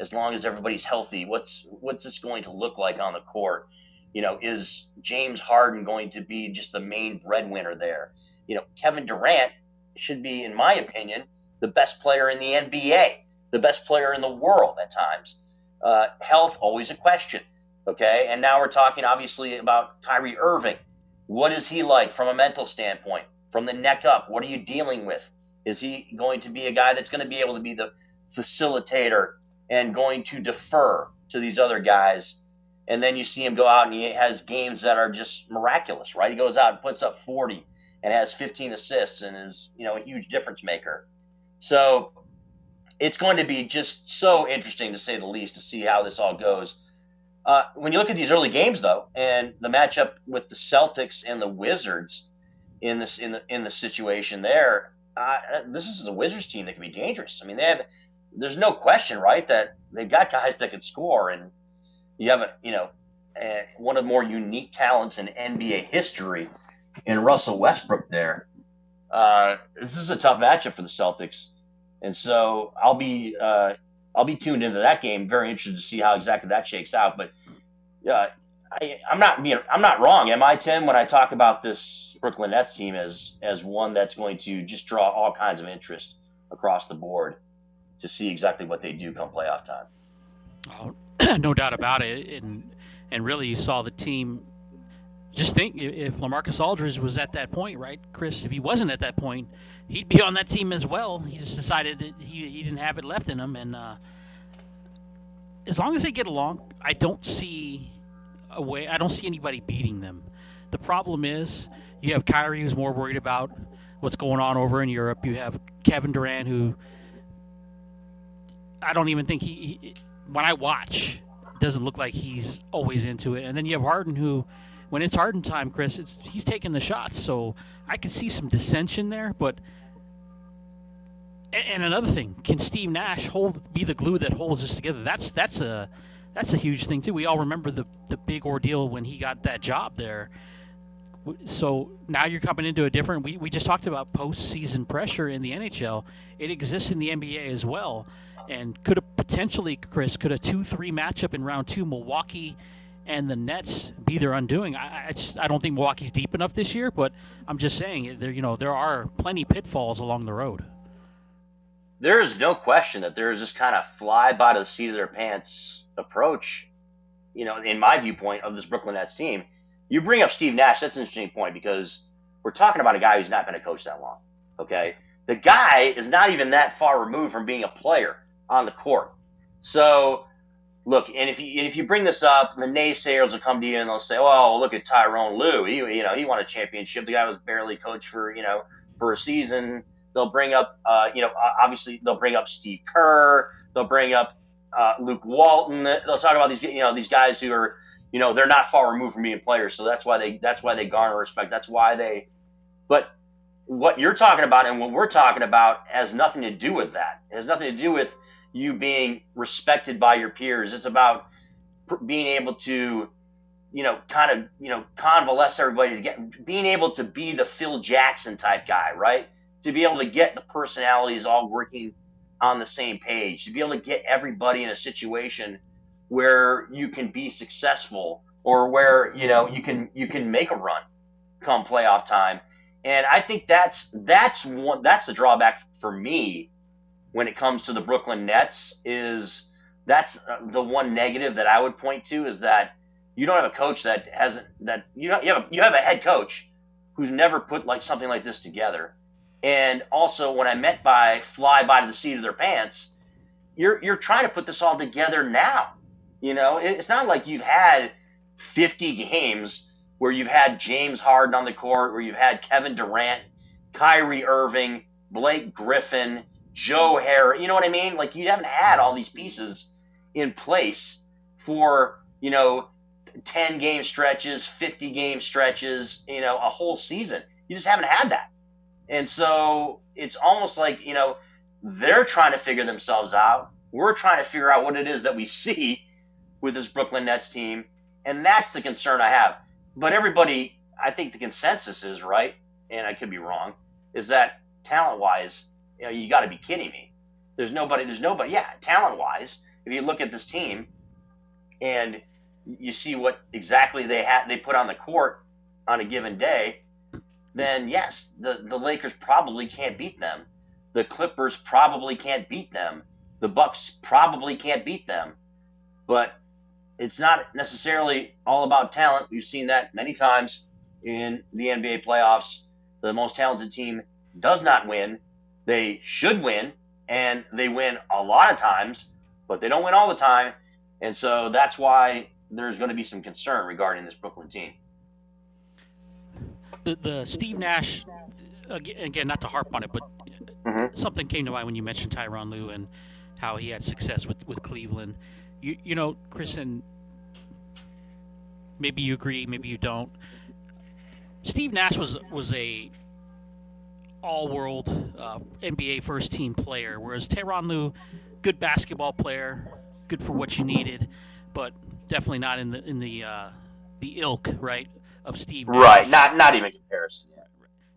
As long as everybody's healthy, what's what's this going to look like on the court? You know, is James Harden going to be just the main breadwinner there? You know, Kevin Durant should be, in my opinion, the best player in the NBA, the best player in the world at times. Uh, health, always a question. Okay. And now we're talking obviously about Kyrie Irving. What is he like from a mental standpoint? From the neck up, what are you dealing with? Is he going to be a guy that's going to be able to be the facilitator and going to defer to these other guys? And then you see him go out and he has games that are just miraculous, right? He goes out and puts up 40 and has 15 assists and is, you know, a huge difference maker. So it's going to be just so interesting to say the least to see how this all goes. Uh, when you look at these early games, though, and the matchup with the Celtics and the Wizards in this in the in the situation there, uh, this is a Wizards team that can be dangerous. I mean, they have there's no question, right, that they've got guys that can score, and you have a you know one of the more unique talents in NBA history in Russell Westbrook there. Uh, this is a tough matchup for the Celtics, and so I'll be uh, I'll be tuned into that game. Very interested to see how exactly that shakes out. But uh, I, I'm not being I'm not wrong, am I, Tim? When I talk about this Brooklyn Nets team as as one that's going to just draw all kinds of interest across the board to see exactly what they do come playoff time. Oh, no doubt about it, and and really you saw the team just think if LaMarcus Aldridge was at that point, right, Chris? If he wasn't at that point, he'd be on that team as well. He just decided that he, he didn't have it left in him, and uh, as long as they get along, I don't see a way. I don't see anybody beating them. The problem is you have Kyrie who's more worried about what's going on over in Europe. You have Kevin Durant who I don't even think he, he when I watch doesn't look like he's always into it. And then you have Harden who when it's Harden time, Chris, it's he's taking the shots. So I can see some dissension there, but and another thing, can Steve Nash hold be the glue that holds us together? That's that's a that's a huge thing too. We all remember the the big ordeal when he got that job there. So now you're coming into a different. We we just talked about postseason pressure in the NHL. It exists in the NBA as well, and could have potentially, Chris, could a two-three matchup in round two, Milwaukee and the Nets be their undoing. I, I, just I don't think Milwaukee's deep enough this year, but I'm just saying there you know there are plenty pitfalls along the road. There is no question that there is this kind of fly by the seat of their pants approach, you know, in my viewpoint of this Brooklyn Nets team. You bring up Steve Nash, that's an interesting point because we're talking about a guy who's not been a coach that long. Okay, the guy is not even that far removed from being a player on the court. So look, and if you if you bring this up, the naysayers will come to you and they'll say, "Oh, look at Tyronn Lue. He you know he won a championship. The guy was barely coached for you know for a season. They'll bring up, uh, you know, obviously they'll bring up Steve Kerr. They'll bring up uh, Luke Walton. They'll talk about these, you know, these guys who are, you know, they're not far removed from being players. So that's why they that's why they garner respect. That's why they. But what you're talking about and what we're talking about has nothing to do with that. It has nothing to do with you being respected by your peers. It's about being able to, you know, kind of, you know, convalesce everybody to get being able to be the Phil Jackson type guy, right? To be able to get the personalities all working on the same page, to be able to get everybody in a situation where you can be successful or where, you know, you can you can make a run come playoff time. And I think that's that's one that's the drawback for me when it comes to the Brooklyn Nets is that's uh, the one negative that I would point to is that you don't have a coach that hasn't that you have, you have a, you have a head coach who's never put like something like this together. And also, when I meant by fly by the seat of their pants, you're you're trying to put this all together now. You know, it's not like you've had 50 games where you've had James Harden on the court, where you've had Kevin Durant, Kyrie Irving, Blake Griffin, Joe Harris. You know what I mean? Like you haven't had all these pieces in place for you know 10 game stretches, 50 game stretches, you know, a whole season. You just haven't had that. And so it's almost like, you know, they're trying to figure themselves out. We're trying to figure out what it is that we see with this Brooklyn Nets team. And that's the concern I have. But everybody, I think the consensus is right, and I could be wrong, is that talent wise, you know, you got to be kidding me. There's nobody. There's nobody. Yeah, talent wise, if you look at this team, and you see what exactly they had they put on the court on a given day, then yes, the the Lakers probably can't beat them. The Clippers probably can't beat them. The Bucks probably can't beat them. But it's not necessarily all about talent. We've seen that many times in the NBA playoffs. The most talented team does not win they should win, and they win a lot of times, but they don't win all the time. And so that's why there's going to be some concern regarding this Brooklyn team. The, the Steve Nash, again, not to harp on it, but mm-hmm. something came to mind when you mentioned Tyronn Lue and how he had success with, with Cleveland. You, you know, Chris, and maybe you agree, maybe you don't. Steve Nash was was a all-world uh, NBA first-team player, whereas Tyronn Lue, good basketball player, good for what you needed, but definitely not in the in the uh, the ilk right of Steve. Nash. Right, not not even comparison.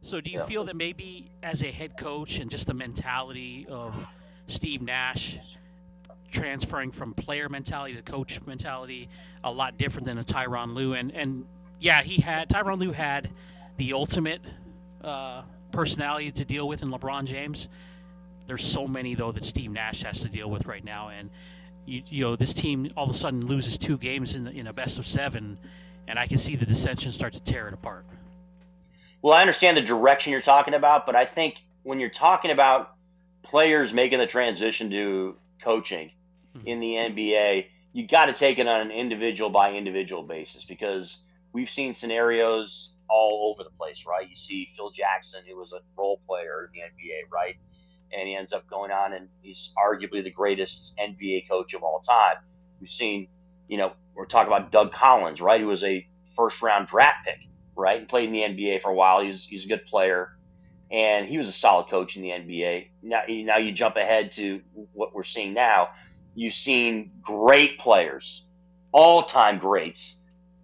So, do you yeah. feel that maybe as a head coach and just the mentality of Steve Nash transferring from player mentality to coach mentality a lot different than a Tyronn Lue and and yeah, he had Tyronn Lue had the ultimate uh, personality to deal with in LeBron James. There's so many though that Steve Nash has to deal with right now, and you, you know this team all of a sudden loses two games in, in a best of seven, and I can see the dissension start to tear it apart. Well, I understand the direction you're talking about, but I think when you're talking about players making the transition to coaching mm-hmm. in the NBA, you got to take it on an individual by individual basis because we've seen scenarios all over the place, right? You see Phil Jackson, who was a role player in the NBA, right? And he ends up going on and he's arguably the greatest NBA coach of all time. We've seen, you know, we're talking about Doug Collins, right? Who was a first round draft pick, right? And played in the NBA for a while. He's, he's a good player. And he was a solid coach in the NBA. Now, now you jump ahead to what we're seeing now. You've seen great players, all time greats,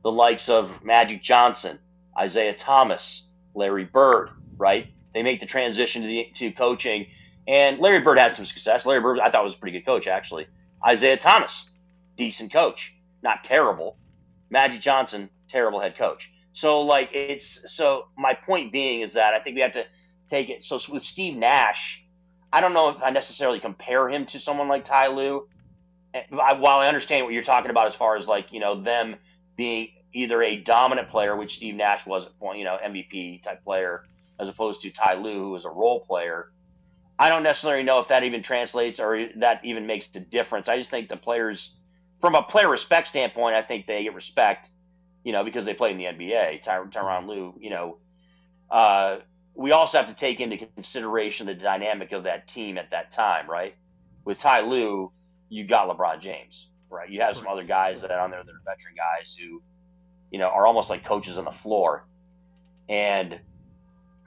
the likes of Magic Johnson, Isiah Thomas, Larry Bird, right? They make the transition to, the, to coaching. And Larry Bird had some success. Larry Bird, I thought, was a pretty good coach, actually. Isiah Thomas, decent coach, not terrible. Magic Johnson, terrible head coach. So, like, it's so my point being is that I think we have to take it. So, with Steve Nash, I don't know if I necessarily compare him to someone like Ty Lue. Eh, while I understand what you're talking about as far as like, you know, them being either a dominant player, which Steve Nash was at point, you know, MVP type player, as opposed to Ty Lue, who was a role player. I don't necessarily know if that even translates or that even makes a difference. I just think the players, from a player respect standpoint, I think they get respect, you know, because they play in the NBA. Ty- Tyronn Lue, you know, uh, we also have to take into consideration the dynamic of that team at that time, right? With Ty Lue, you got LeBron James, right? You have some other guys that are on there that are veteran guys who, you know, are almost like coaches on the floor. And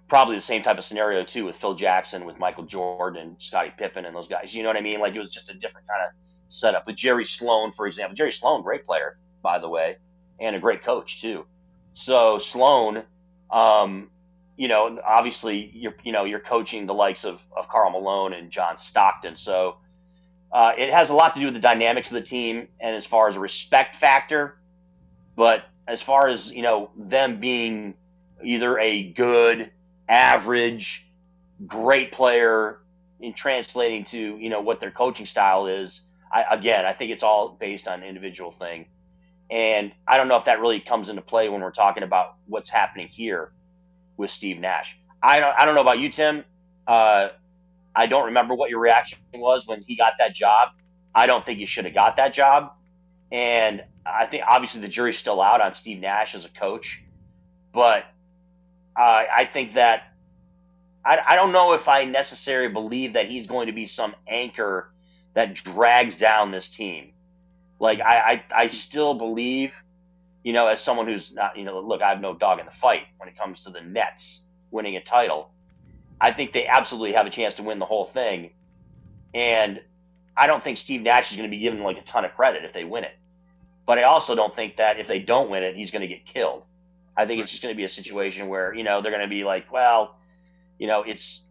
probably the same type of scenario too with Phil Jackson, with Michael Jordan Scottie Pippen and those guys. You know what I mean? Like it was just a different kind of setup. With Jerry Sloan, for example. Jerry Sloan, great player, by the way, and a great coach too. So Sloan, um, you know, obviously you're you know you're coaching the likes of of Karl Malone and John Stockton. So uh, it has a lot to do with the dynamics of the team and as far as a respect factor. But as far as you know, them being either a good, average, great player in translating to you know what their coaching style is. I, again, I think it's all based on individual thing, and I don't know if that really comes into play when we're talking about what's happening here with Steve Nash. I don't, I don't know about you, Tim. Uh, I don't remember what your reaction was when he got that job. I don't think he should have got that job. And I think obviously the jury's still out on Steve Nash as a coach. But I think that I, I don't know if I necessarily believe that he's going to be some anchor that drags down this team. Like I, I, I still believe you know, as someone who's not, you know, look, I have no dog in the fight when it comes to the Nets winning a title. I think they absolutely have a chance to win the whole thing. And I don't think Steve Nash is going to be given like a ton of credit if they win it. But I also don't think that if they don't win it, he's going to get killed. I think it's just going to be a situation where, you know, they're going to be like, well, you know, it's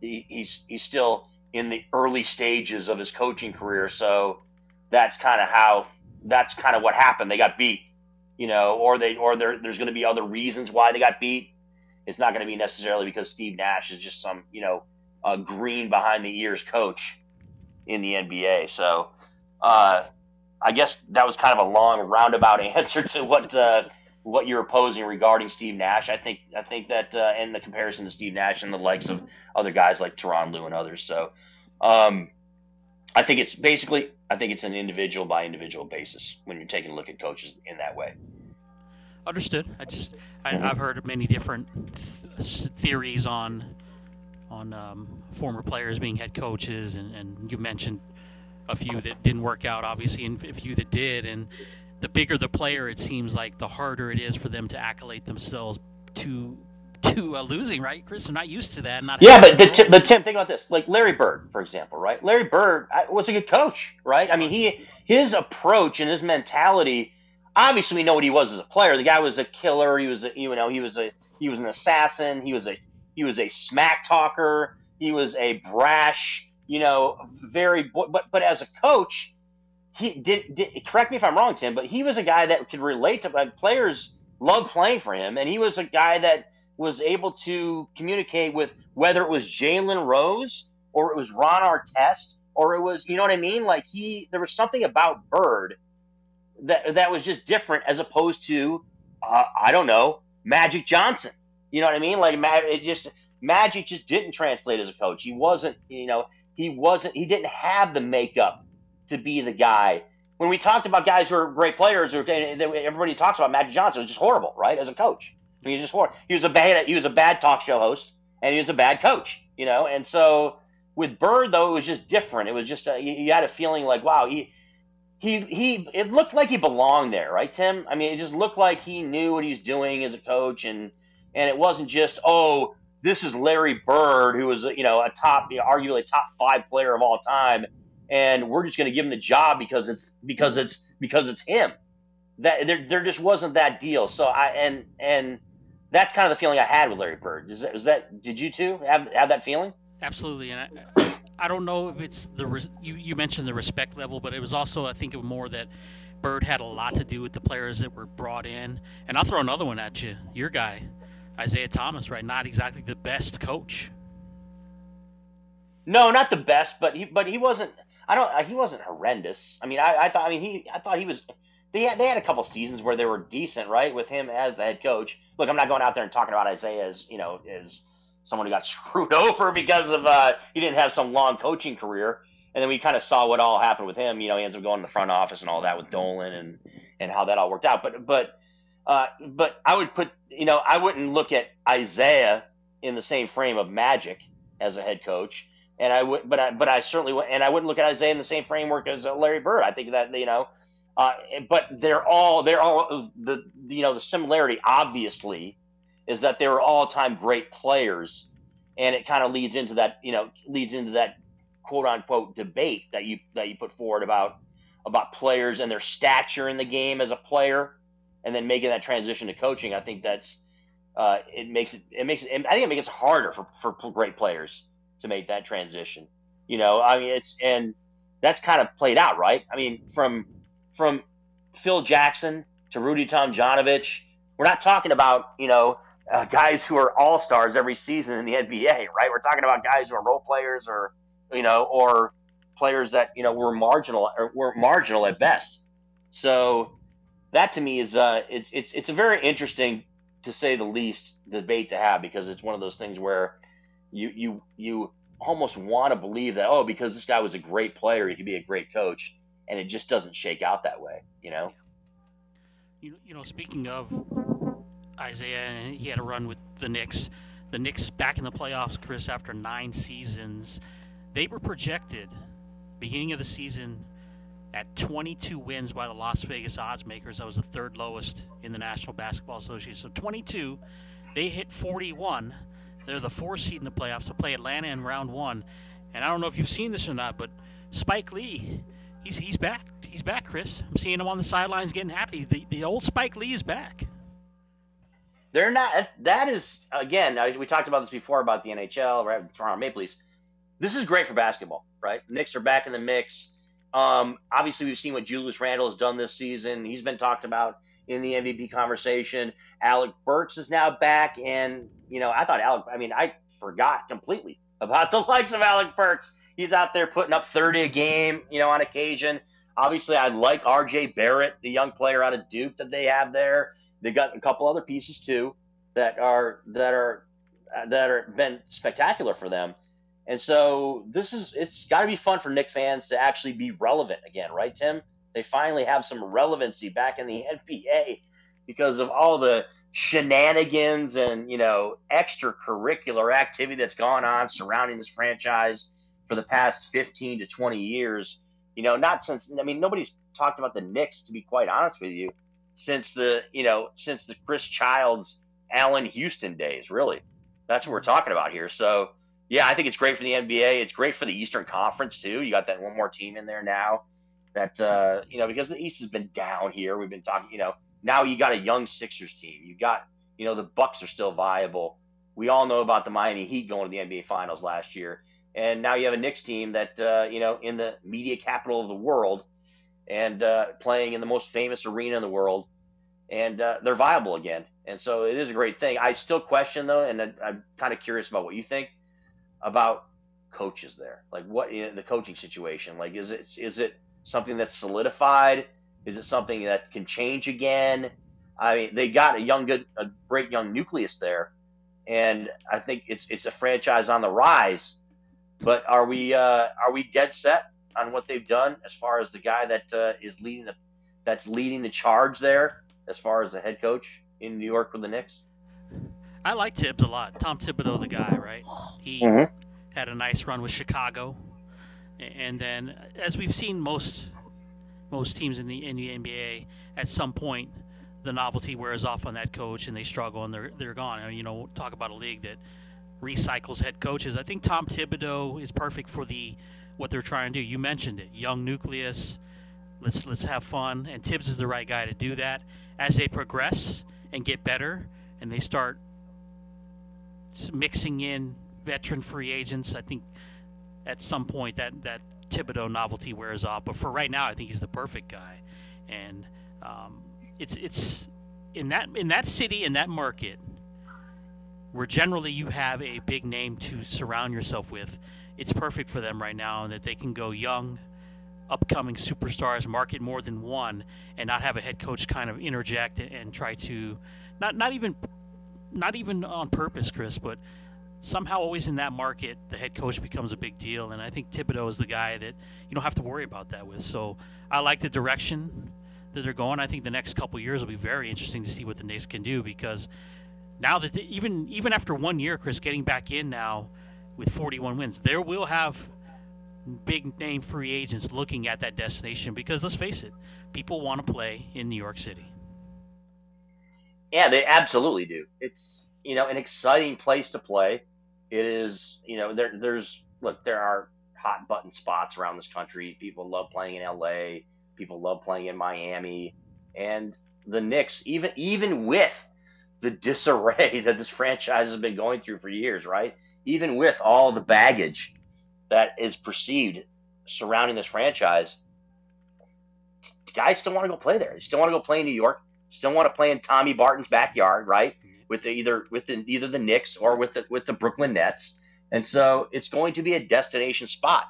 he, he's he's still in the early stages of his coaching career, so that's kind of how that's kind of what happened. They got beat you know, or they or there, there's going to be other reasons why they got beat. It's not going to be necessarily because Steve Nash is just some you know a green behind the ears coach in the NBA. So uh, I guess that was kind of a long roundabout answer to what uh, what you're opposing regarding Steve Nash. I think I think that uh, in the comparison to Steve Nash and the likes of other guys like Tyronn Lue and others. So um, I think it's basically I think it's an individual by individual basis when you're taking a look at coaches in that way. Understood. I just I, have heard many different th- theories on on um, former players being head coaches, and, and you mentioned a few that didn't work out, obviously, and a few that did. And the bigger the player, it seems like the harder it is for them to accolade themselves to to uh, losing, right, Chris? I'm not used to that. Not yeah, but but, but Tim, think about this. Like Larry Bird, for example, right? Larry Bird was a good coach, right? I mean, he his approach and his mentality. Obviously, we know what he was as a player. The guy was a killer. He was, a, you know, he was a he was an assassin. He was a he was a smack talker. He was a brash, you know, very. But but as a coach, he did, did correct me if I'm wrong, Tim, but he was a guy that could relate to like, players. Love playing for him, and he was a guy that was able to communicate with whether it was Jalen Rose or it was Ron Artest or it was, you know what I mean? Like he, there was something about Bird that that was just different as opposed to, uh, I don't know, Magic Johnson. You know what I mean? Like it just Magic just didn't translate as a coach. He wasn't, you know, he wasn't, he didn't have the makeup to be the guy. When we talked about guys who are great players, or everybody talks about Magic Johnson, was just horrible, right? As a coach. He was just horrible. He was a bad he was a bad talk show host and he was a bad coach, you know. And so with Bird though, it was just different. It was just uh, a, you had a feeling like wow, he he he it looked like he belonged there, right, Tim? I mean, it just looked like he knew what he was doing as a coach, and and it wasn't just oh, this is Larry Bird, who was you know a top, you know, arguably a top five player of all time, and we're just going to give him the job because it's because it's because it's him. That there there just wasn't that deal. So I and and that's kind of the feeling I had with Larry Bird. Is that, is that did you too have have that feeling? Absolutely, and I, I don't know if it's the you you mentioned the respect level, but it was also I think it was more that Bird had a lot to do with the players that were brought in. And I'll throw another one at you. Your guy, Isiah Thomas, right? Not exactly the best coach. No, not the best, but he but he wasn't. I don't. He wasn't horrendous. I mean, I, I thought. I mean, he. I thought he was they had, they had a couple seasons where they were decent, right, with him as the head coach. Look, I'm not going out there and talking about Isiah as you know as someone who got screwed over because of uh, he didn't have some long coaching career. And then we kind of saw what all happened with him. You know, he ends up going to the front office and all that with Dolan and and how that all worked out. But but uh, but I would put you know I wouldn't look at Isiah in the same frame of Magic as a head coach, and I would, but I, but I certainly, would, and I wouldn't look at Isiah in the same framework as uh, Larry Bird. I think that you know, uh, but they're all they're all the you know the similarity obviously is that they were all time great players, and it kind of leads into that you know leads into that quote unquote debate that you that you put forward about about players and their stature in the game as a player, and then making that transition to coaching. I think that's uh, it makes it it makes it, I think it makes it harder for for great players to make that transition. You know, I mean, it's and that's kind of played out, right? I mean, from from Phil Jackson to Rudy Tomjanovich, we're not talking about you know uh, guys who are all stars every season in the NBA, right? We're talking about guys who are role players or you know or players that you know were marginal or were marginal at best. So that to me is uh, it's it's it's a very interesting to say the least debate to have because it's one of those things where you you you almost want to believe that oh because this guy was a great player he could be a great coach and it just doesn't shake out that way you know? You, you know speaking of Isiah he had a run with the Knicks. The Knicks back in the playoffs Chris after 9 seasons they were projected beginning of the season at 22 wins by the Las Vegas odds makers that was the third lowest in the National Basketball Association so 22 they hit 41 they're the four seed in the playoffs. to play Atlanta in round one. And I don't know if you've seen this or not, but Spike Lee, he's he's back. He's back, Chris. I'm seeing him on the sidelines getting happy. The the old Spike Lee is back. They're not. That is again. We talked about this before about the NHL, right? The Toronto Maple Leafs. This is great for basketball, right? Knicks are back in the mix. Um, obviously, we've seen what Julius Randle has done this season. He's been talked about in the MVP conversation. Alec Burks is now back, and you know, I thought Alec. I mean, I forgot completely about the likes of Alec Burks. He's out there putting up 30 a game, you know, on occasion. Obviously, I like R.J. Barrett, the young player out of Duke that they have there. They got a couple other pieces too that are that are that are been spectacular for them. And so this is it's got to be fun for Knick fans to actually be relevant again, right, Tim? They finally have some relevancy back in the NBA because of all the shenanigans and you know extracurricular activity that's gone on surrounding this franchise for the past 15 to 20 years. You know not since i mean nobody's talked about the Knicks to be quite honest with you since the you know since the chris childs Allan houston days really. That's what we're talking about here. So yeah i think it's great for the nba it's great for the eastern conference too you got that one more team in there now that uh, you know because the east has been down here we've been talking you know now you got a young Sixers team. You got, you know, the Bucks are still viable. We all know about the Miami Heat going to the NBA Finals last year, and now you have a Knicks team that, uh, you know, in the media capital of the world, and uh, playing in the most famous arena in the world, and uh, they're viable again. And so it is a great thing. I still question though, and I'm kind of curious about what you think about coaches there. Like what in the coaching situation? Like is it is it something that's solidified? Is it something that can change again? I mean, they got a young, good, a great young nucleus there, and I think it's it's a franchise on the rise. But are we uh, are we dead set on what they've done as far as the guy that uh, is leading the that's leading the charge there as far as the head coach in New York for the Knicks? I like Tibbs a lot. Tom Thibodeau, the guy, right? He Mhm. had a nice run with Chicago, and then as we've seen most most teams in the in the NBA at some point the novelty wears off on that coach and they struggle and they're they're gone. And, you know, talk about a league that recycles head coaches. I think Tom Thibodeau is perfect for the what they're trying to do. You mentioned it, young nucleus. Let's let's have fun, and Tibbs is the right guy to do that. As they progress and get better, and they start mixing in veteran free agents, I think at some point that that Thibodeau novelty wears off. But for right now, I think he's the perfect guy, and um, it's it's in that in that city in that market where generally you have a big name to surround yourself with. It's perfect for them right now, and that they can go young, upcoming superstars, market more than one, and not have a head coach kind of interject and, and try to, not not even, not even on purpose, Chris, but somehow always in that market, the head coach becomes a big deal, and I think Thibodeau is the guy that you don't have to worry about that with. So I like the direction that they're going. I think the next couple years will be very interesting to see what the Knicks can do because now that they, even even after one year, Chris getting back in now with 41 wins, there will have big name free agents looking at that destination because let's face it, people want to play in New York City. Yeah, they absolutely do. It's you know an exciting place to play. It is you know there there's look there are hot button spots around this country. People love playing in LA. People love playing in Miami, and the Knicks even even with the disarray that this franchise has been going through for years, right? Even with all the baggage that is perceived surrounding this franchise, guys still want to go play there. They still want to go play in New York. Still want to play in Tommy Barton's backyard, right? Mm-hmm. With the, either with the, either the Knicks or with the with the Brooklyn Nets, and so it's going to be a destination spot,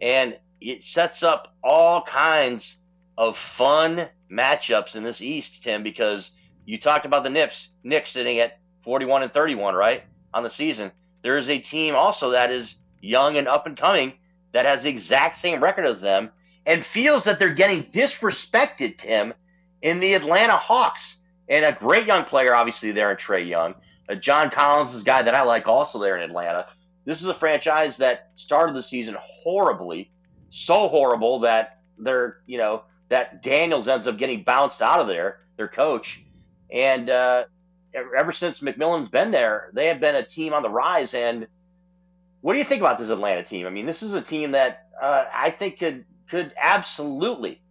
and it sets up all kinds of fun matchups in this East, Tim, because you talked about the Knicks, Knicks sitting at 41 and 31, right, on the season. There is a team also that is young and up and coming that has the exact same record as them and feels that they're getting disrespected, Tim, in the Atlanta Hawks. And a great young player, obviously, there in Trae Young. Uh, John Collins is a guy that I like also there in Atlanta. This is a franchise that started the season horribly, so horrible that they're, you know, that Daniels ends up getting bounced out of there, their coach. And uh, ever since McMillan's been there, they have been a team on the rise. And what do you think about this Atlanta team? I mean, this is a team that uh, I think could could absolutely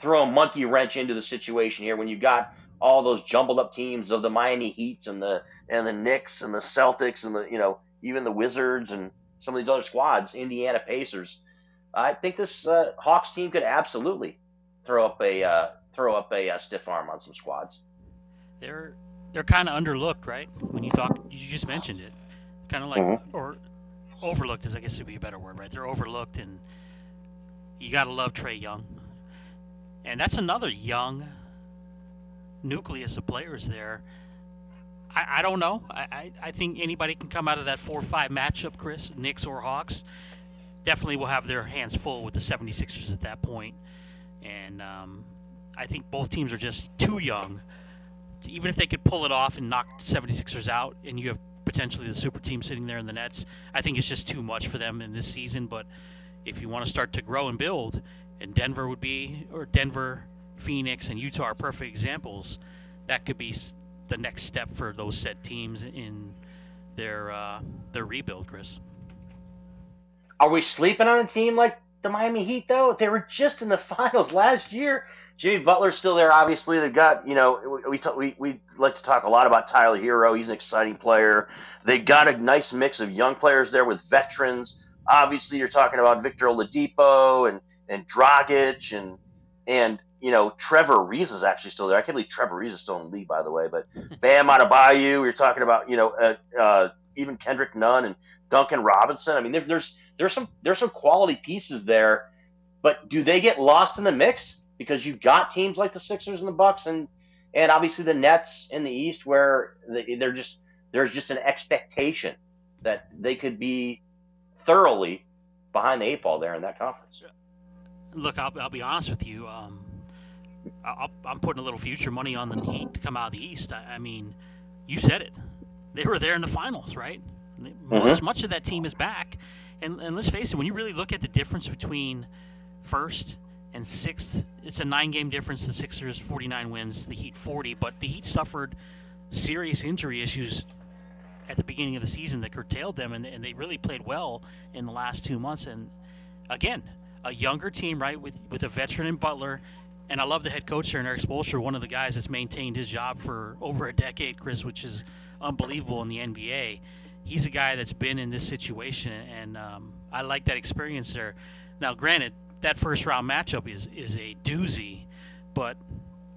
throw a monkey wrench into the situation here when you've got all those jumbled up teams of the Miami Heats and the and the Knicks and the Celtics and the you know even the Wizards and some of these other squads, Indiana Pacers. I think this uh, Hawks team could absolutely throw up a uh, throw up a, uh, stiff arm on some squads. They're they're kind of underlooked, right? When you talk, you just mentioned it, kind of like mm-hmm. or overlooked is I guess it would be a better word, right? They're overlooked, and you got to love Trae Young, and that's another young nucleus of players there. I, I don't know. I, I, I think anybody can come out of that four-five matchup, Chris, Knicks or Hawks. Definitely will have their hands full with the 76ers at that point. And um, I think both teams are just too young. Even if they could pull it off and knock 76ers out, and you have potentially the super team sitting there in the Nets, I think it's just too much for them in this season. But if you want to start to grow and build, and Denver would be, or Denver, Phoenix, and Utah are perfect examples. That could be the next step for those set teams in their uh, their rebuild, Chris. Are we sleeping on a team like the Miami Heat though? They were just in the finals last year. Jimmy Butler's still there. Obviously, they've got you know we we we like to talk a lot about Tyler Herro. He's an exciting player. They've got a nice mix of young players there with veterans. Obviously, you're talking about Victor Oladipo and and Dragic and and you know Trevor Ariza is actually still there. I can't believe Trevor Ariza is still in the league, by the way. But Bam Adebayo, you're talking about you know uh, uh, even Kendrick Nunn and Duncan Robinson. I mean, there, there's there's some there's some quality pieces there, but do they get lost in the mix because you've got teams like the Sixers and the Bucks and and obviously the Nets in the East where they, they're just there's just an expectation that they could be thoroughly behind the eight ball there in that conference. Look, I'll, I'll be honest with you. Um, i am putting a little future money on the Heat to come out of the East. I, I mean, you said it. They were there in the finals, right? Mm-hmm. Much, much of that team is back. And, and let's face it, when you really look at the difference between first and sixth, it's a nine game difference. The Sixers 49 wins, the Heat 40. But the Heat suffered serious injury issues at the beginning of the season that curtailed them, and, and they really played well in the last two months. And again, a younger team, right, with with a veteran in Butler, and I love the head coach here, Erik Spoelstra, one of the guys that's maintained his job for over a decade, Chris, which is unbelievable in the NBA. He's a guy that's been in this situation, and um, I like that experience there. Now, granted, that first round matchup is is a doozy, but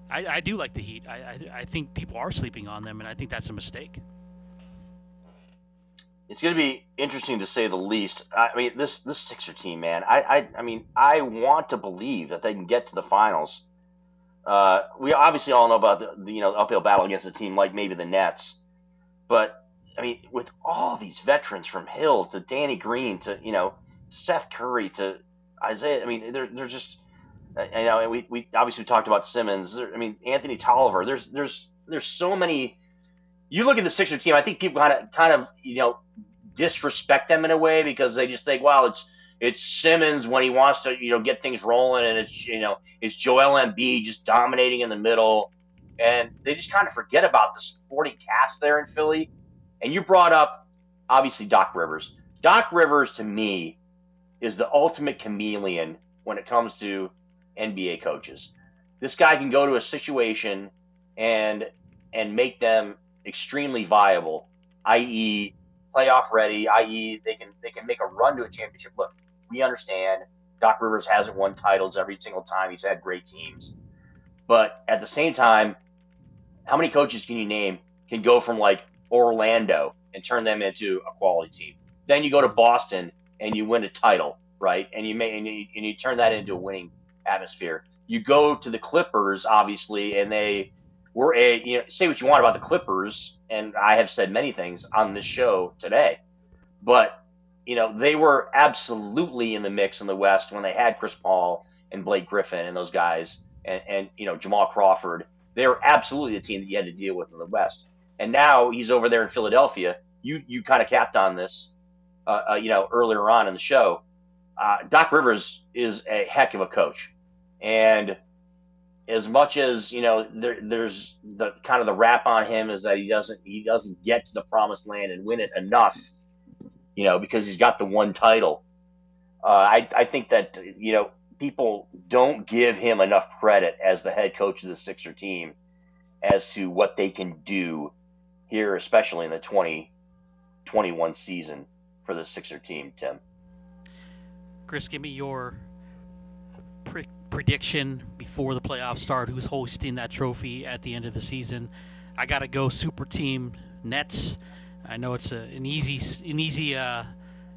I, I do like the Heat. I, I I think people are sleeping on them, and I think that's a mistake it's going to be interesting to say the least. I mean, this this Sixer team, man. I, I I mean, I want to believe that they can get to the finals. Uh, we obviously all know about the, the, you know uphill battle against a team like maybe the Nets, but I mean, with all these veterans from Hill to Danny Green to you know Seth Curry to Isaiah, I mean, they're they're just uh, you know and we we obviously talked about Simmons. I mean, Anthony Tolliver. There's there's there's so many you look at the Sixer team. I think people kind of kind of you know disrespect them in a way because they just think, well, it's it's Simmons when he wants to you know get things rolling, and it's you know it's Joel Embiid just dominating in the middle, and they just kind of forget about the supporting cast there in Philly. And you brought up obviously Doc Rivers. Doc Rivers to me is the ultimate chameleon when it comes to NBA coaches. This guy can go to a situation and and make them extremely viable, i.e., playoff ready, i.e., they can they can make a run to a championship. Look, we understand Doc Rivers hasn't won titles every single time he's had great teams, but at the same time, how many coaches can you name can go from like Orlando and turn them into a quality team? Then you go to Boston and you win a title, right? And you may and you, and you turn that into a winning atmosphere. You go to the Clippers, obviously, and they were a you know say what you want about the Clippers, and I have said many things on this show today, but you know they were absolutely in the mix in the West when they had Chris Paul and Blake Griffin and those guys, and, and you know Jamal Crawford. They were absolutely the team that you had to deal with in the West. And now he's over there in Philadelphia. You you kind of capped on this, uh, uh, you know, earlier on in the show. Uh, Doc Rivers is a heck of a coach, and as much as you know, there, there's the kind of the rap on him is that he doesn't he doesn't get to the promised land and win it enough, you know, because he's got the one title. Uh, I I think that you know people don't give him enough credit as the head coach of the Sixer team as to what they can do here, especially in the 2021 season for the Sixer team, Tim. Chris, give me your prediction before the playoffs start. Who's hosting that trophy at the end of the season? I got to go super team Nets. I know it's a, an easy, an easy, uh,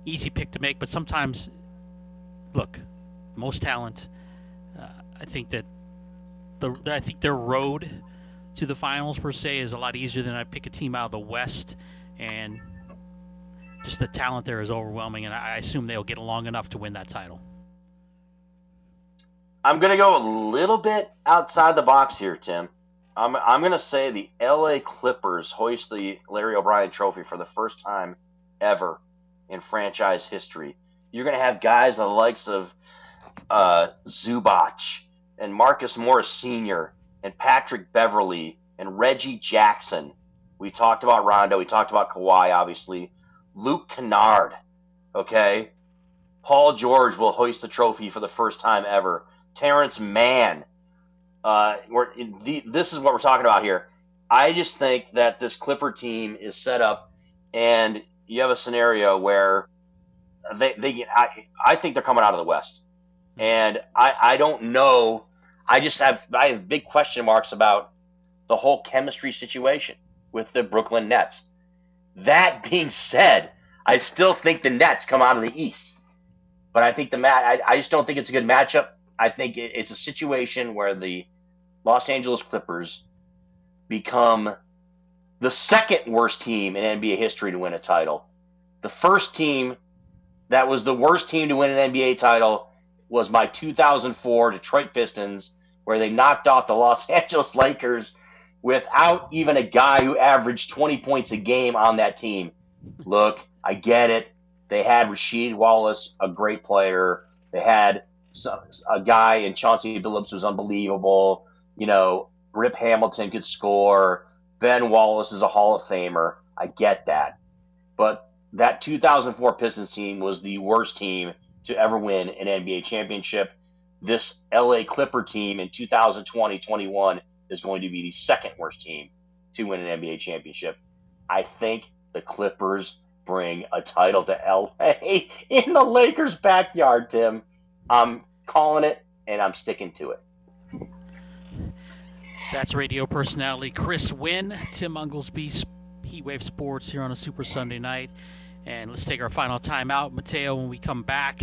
easy pick to make, but sometimes, look, most talent. Uh, I think that the I think their road to the finals per se is a lot easier than I pick a team out of the West, and just the talent there is overwhelming, and I assume they'll get along enough to win that title. I'm gonna go a little bit outside the box here, Tim. I'm I'm gonna say the L.A. Clippers hoist the Larry O'Brien Trophy for the first time ever in franchise history. You're gonna have guys the likes of uh, Zubac and Marcus Morris Sr. and Patrick Beverley and Reggie Jackson. We talked about Rondo. We talked about Kawhi, obviously. Luke Kennard. Okay. Paul George will hoist the trophy for the first time ever. Terance Mann. Uh, the, this is what we're talking about here. I just think that this Clipper team is set up, and you have a scenario where they, they I, I think they're coming out of the West and I, I don't know. I just have I have big question marks about the whole chemistry situation with the Brooklyn Nets. That being said, I still think the Nets come out of the East, but I think the mat. I, I just don't think it's a good matchup. I think it, it's a situation where the Los Angeles Clippers become the second worst team in NBA history to win a title. The first team that was the worst team to win an NBA title was my 2004 Detroit Pistons, where they knocked off the Los Angeles Lakers without even a guy who averaged 20 points a game on that team. Look, I get it. They had Rasheed Wallace, a great player. They had a guy in Chauncey Billups was unbelievable. You know, Rip Hamilton could score. Ben Wallace is a Hall of Famer. I get that. But that 2004 Pistons team was the worst team to ever win an NBA championship. This LA Clipper team in 2020 21 is going to be the second worst team to win an NBA championship. I think the Clippers bring a title to LA in the Lakers' backyard, Tim. I'm calling it and I'm sticking to it. That's radio personality Chris Wynn, Tim Oglesby, Heatwave Sports here on a Super Sunday night. And let's take our final time out. Mateo, when we come back,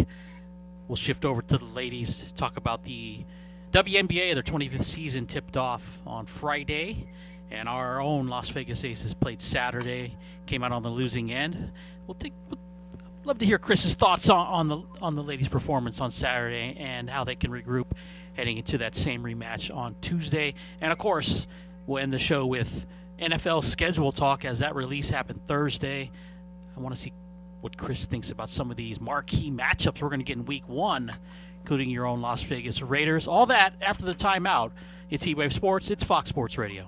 we'll shift over to the ladies to talk about the WNBA. Their 25th season tipped off on Friday. And our own Las Vegas Aces played Saturday, came out on the losing end. We'll take, we'll love to hear Chris's thoughts on, on the on the ladies' performance on Saturday and how they can regroup heading into that same rematch on Tuesday. And of course, we'll end the show with NFL schedule talk as that release happened Thursday. I want to see what Chris thinks about some of these marquee matchups we're going to get in Week One, including your own Las Vegas Raiders. All that after the timeout. It's Heatwave Sports. It's Fox Sports Radio.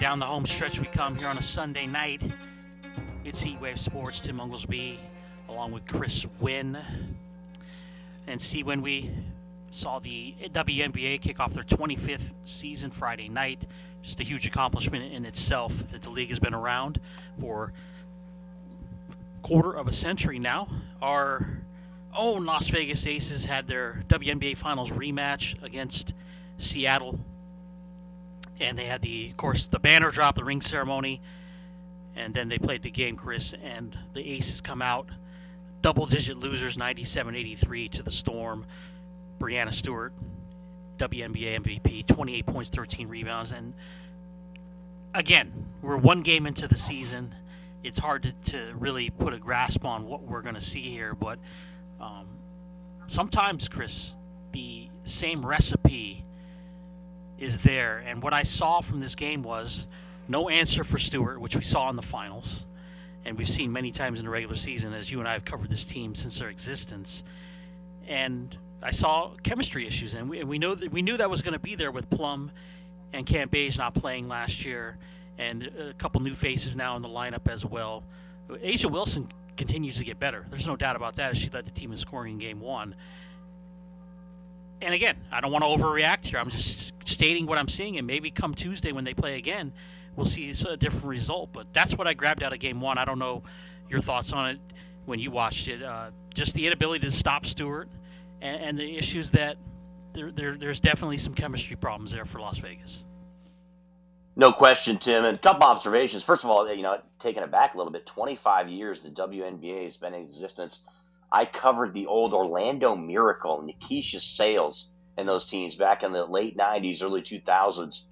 Down the home stretch we come here on a Sunday night. It's Heatwave Sports. Tim Oglesby, along with Chris Wynn. And see when we saw the WNBA kick off their 25th season Friday night. Just a huge accomplishment in itself that the league has been around for quarter of a century now. Our own Las Vegas Aces had their WNBA Finals rematch against Seattle, and they had the, of course, the banner drop, the ring ceremony, and then they played the game, Chris, and the Aces come out double-digit losers, 97-83 to the Storm. Breanna Stewart, WNBA MVP, 28 points, 13 rebounds, and again, we're one game into the season. It's hard to, to really put a grasp on what we're going to see here, but um, sometimes, Chris, the same recipe is there. And what I saw from this game was no answer for Stewart, which we saw in the finals, and we've seen many times in the regular season as you and I have covered this team since their existence. And I saw chemistry issues, and we, and we know that we knew that was going to be there with Plum and Cambage not playing last year, and a couple new faces now in the lineup as well. A'ja Wilson continues to get better. There's no doubt about that. As she led the team in scoring in Game One. And again, I don't want to overreact here. I'm just stating what I'm seeing, and maybe come Tuesday when they play again, we'll see a different result. But that's what I grabbed out of Game One. I don't know your thoughts on it when you watched it. Uh, just the inability to stop Stewart, and, and the issues that there, there, there's definitely some chemistry problems there for Las Vegas. No question, Tim. And a couple observations. First of all, you know, taking it back a little bit, 25 years the WNBA has been in existence. I covered the old Orlando Miracle, Nykesha Sales, and those teams back in the late 90s, early 2000s.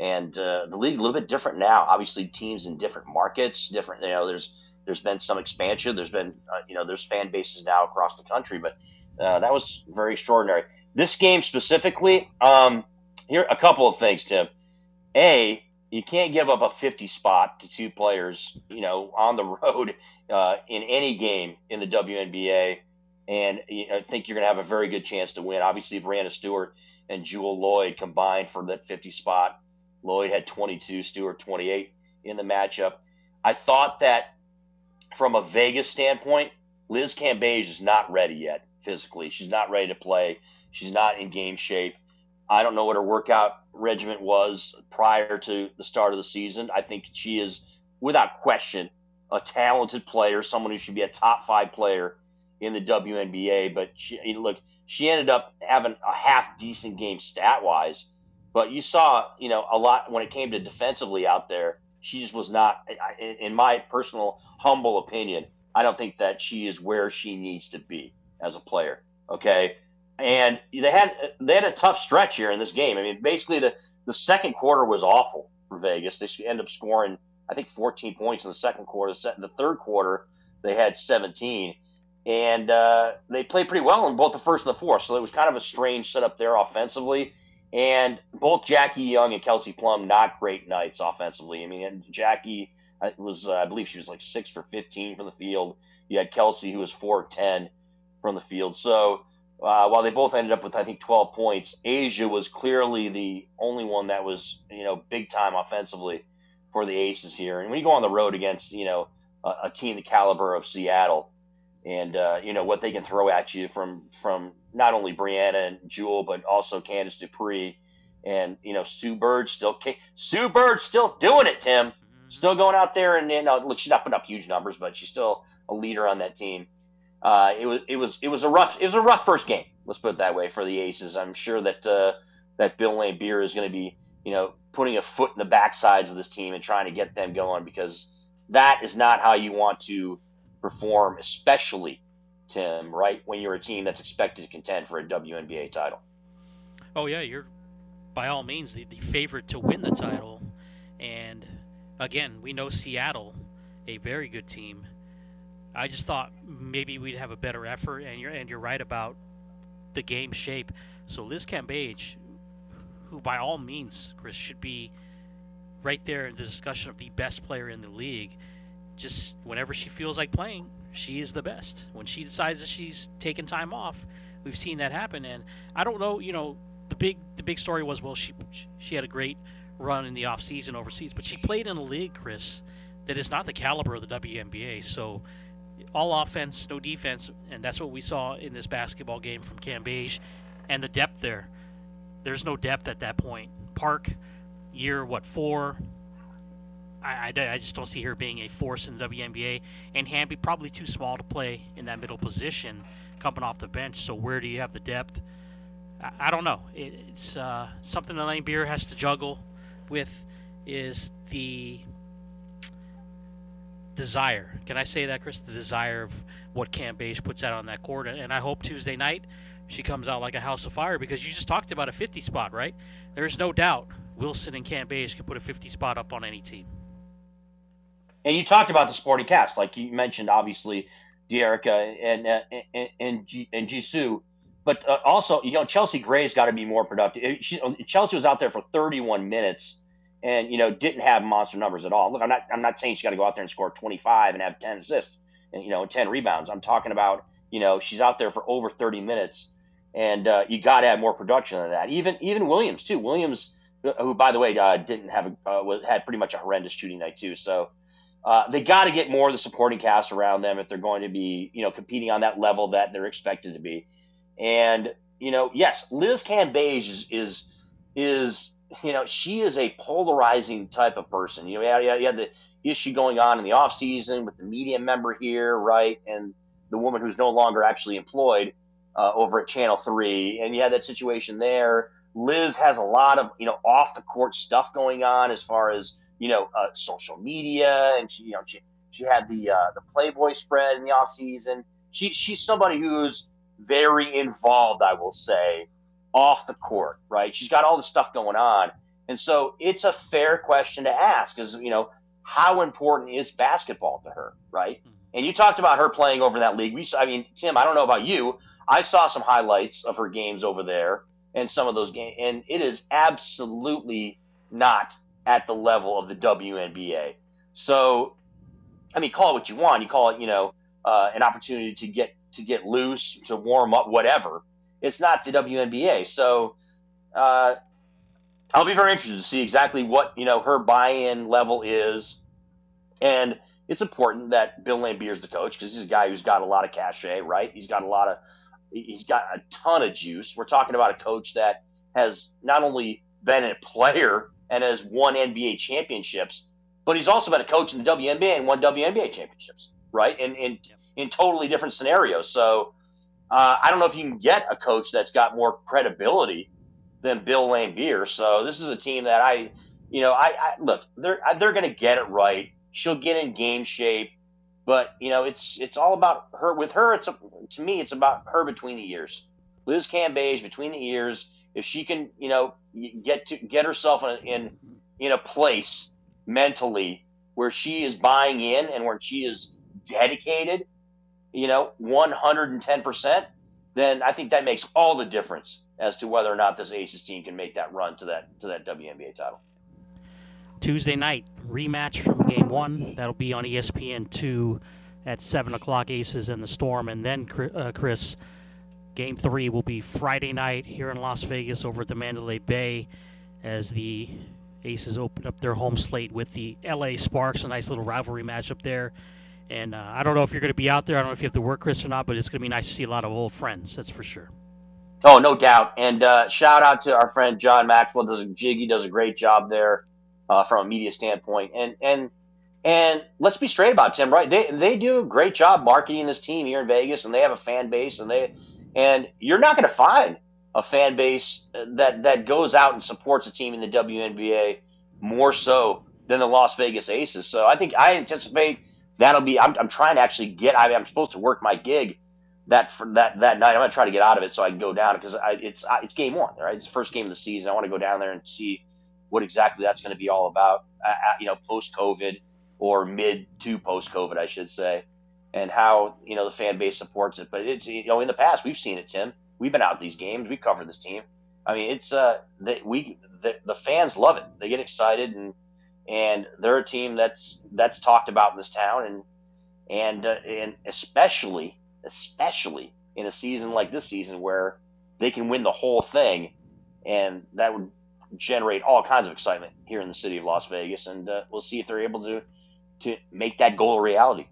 And uh, the league a little bit different now. Obviously, teams in different markets, different. You know, there's there's been some expansion. There's been uh, you know there's fan bases now across the country, but uh, that was very extraordinary. This game specifically, um, here a couple of things, Tim. A, you can't give up a 50 spot to two players, you know, on the road uh, in any game in the WNBA, and I think you're going to have a very good chance to win. Obviously, Breanna Stewart and Jewell Loyd combined for that 50 spot. Lloyd had 22, Stewart 28 in the matchup. I thought that from a Vegas standpoint, Liz Cambage is not ready yet physically. She's not ready to play. She's not in game shape. I don't know what her workout regiment was prior to the start of the season. I think she is, without question, a talented player, someone who should be a top five player in the WNBA. But she, look, she ended up having a half decent game stat wise. But you saw, you know, a lot when it came to defensively out there. She just was not, in my personal humble opinion, I don't think that she is where she needs to be as a player. Okay, and they had they had a tough stretch here in this game. I mean, basically the the second quarter was awful for Vegas. They end up scoring I think 14 points in the second quarter. The third quarter they had 17, and uh, they played pretty well in both the first and the fourth. So it was kind of a strange setup there offensively. And both Jackie Young and Kelsey Plum not great nights offensively. I mean, Jackie was uh, I believe she was like six for 15 from the field. You had Kelsey who was four ten from the field. So uh, while they both ended up with I think 12 points, A'ja was clearly the only one that was you know big time offensively for the Aces here. And when you go on the road against you know a, a team the caliber of Seattle, and uh, you know what they can throw at you from from not only Breanna and Jewell, but also Candice Dupree and you know Sue Bird still Sue Bird still doing it, Tim. Still going out there and you know look, she's not putting up huge numbers, but she's still a leader on that team uh, it was it was it was a rough it was a rough first game. Let's put it that way for the Aces. I'm sure that uh, that Bill Laimbeer is going to be you know putting a foot in the backsides of this team and trying to get them going because that is not how you want to perform, especially Tim. Right when you're a team that's expected to contend for a WNBA title. Oh yeah, you're by all means the, the favorite to win the title, and again, we know Seattle, a very good team. I just thought maybe we'd have a better effort, and you're and you're right about the game shape. So Liz Cambage, who by all means, Chris, should be right there in the discussion of the best player in the league. Just whenever she feels like playing, she is the best. When she decides that she's taking time off, we've seen that happen. And I don't know, you know, the big the big story was well she she had a great run in the off season overseas, but she played in a league, Chris, that is not the caliber of the WNBA. So all offense, no defense, and that's what we saw in this basketball game from Cambage, and the depth there. There's no depth at that point. Park, year what four? I, I, I just don't see her being a force in the WNBA, and Hamby probably too small to play in that middle position, coming off the bench. So where do you have the depth? I, I don't know. It, it's uh, something that Laimbeer has to juggle with. Is the desire. Can I say that, Chris? The desire of what Cambage puts out on that court. And I hope Tuesday night she comes out like a house of fire because you just talked about a 50 spot, right? There's no doubt Wilson and Cambage can put a 50 spot up on any team. And you talked about the sporting cast, like you mentioned, obviously, Dearica and uh, and and, G, and Jisoo. But uh, also, you know, Chelsea Gray's got to be more productive. She, Chelsea was out there for 31 minutes and you know didn't have monster numbers at all. Look, I'm not I'm not saying she's got to go out there and score 25 and have 10 assists and you know 10 rebounds. I'm talking about you know she's out there for over 30 minutes, and uh, you got to have more production than that. Even even Williams too. Williams, uh, who by the way uh, didn't have a, uh, had pretty much a horrendous shooting night too. So. Uh, they got to get more of the supporting cast around them if they're going to be, you know, competing on that level that they're expected to be. And you know, yes, Liz Cambage is is is you know, she is a polarizing type of person. You know, had, you had the issue going on in the off season with the media member here, right, and the woman who's no longer actually employed uh, over at Channel Three, and you had that situation there. Liz has a lot of you know off the court stuff going on as far as you know uh, social media, and she you know she she had the uh, the Playboy spread in the off season. She she's somebody who's very involved, I will say, off the court, right? She's got all this stuff going on. And so it's a fair question to ask is, you know, how important is basketball to her, right? Mm-hmm. And you talked about her playing over in that league. We, I mean, Tim, I don't know about you. I saw some highlights of her games over there and some of those games, and it is absolutely not at the level of the WNBA. So, I mean, call it what you want. You call it, you know, uh, an opportunity to get to get loose, to warm up, whatever it's not the WNBA. So uh, I'll be very interested to see exactly what you know her buy-in level is, and it's important that Bill Laimbeer is the coach because he's a guy who's got a lot of cachet, right? He's got a lot of he's got a ton of juice. We're talking about a coach that has not only been a player and has won NBA championships, but he's also been a coach in the WNBA and won WNBA championships, right? In in in totally different scenarios. So uh, I don't know if you can get a coach that's got more credibility than Bill Laimbeer. So this is a team that I, you know, I, I look they're they're going to get it right. She'll get in game shape, but you know it's it's all about her. With her, it's a, to me it's about her between the ears. Liz Cambage between the ears. If she can, you know, get to get herself in in, in a place mentally where she is buying in and where she is dedicated you know, 110%, then I think that makes all the difference as to whether or not this Aces team can make that run to that to that WNBA title. Tuesday night rematch from Game One. That'll be on ESPN two at seven o'clock. Aces and the Storm, and then uh, Chris, Game Three will be Friday night here in Las Vegas over at the Mandalay Bay, as the Aces open up their home slate with the LA Sparks. A nice little rivalry matchup there. And uh, I don't know if you're going to be out there. I don't know if you have to work, Chris, or not, but it's going to be nice to see a lot of old friends. That's for sure. Oh, no doubt. And uh, shout out to our friend John Maxwell. Does a, Jiggy does a great job there uh, from a media standpoint. And and and let's be straight about Tim. Right? They they do a great job marketing this team here in Vegas, and they have a fan base, and they and you're not going to find a fan base that that goes out and supports a team in the WNBA more so than the Las Vegas Aces. So I think I anticipate that'll be. I'm, I'm trying to actually get. I I'm supposed to work my gig that for that that night. I'm gonna try to get out of it so I can go down because it's it's game one, right? It's the first game of the season. I want to go down there and see what exactly that's going to be all about. Uh, you know, post COVID or mid to post COVID, I should say, and how you know the fan base supports it. But it's you know in the past we've seen it, Tim. We've been out these games. We covered this team. I mean, it's uh, they, we the, the fans love it. They get excited and and they're a team that's that's talked about in this town and and uh, and especially especially in a season like this season where they can win the whole thing and that would generate all kinds of excitement here in the city of Las Vegas and uh, we'll see if they're able to to make that goal a reality.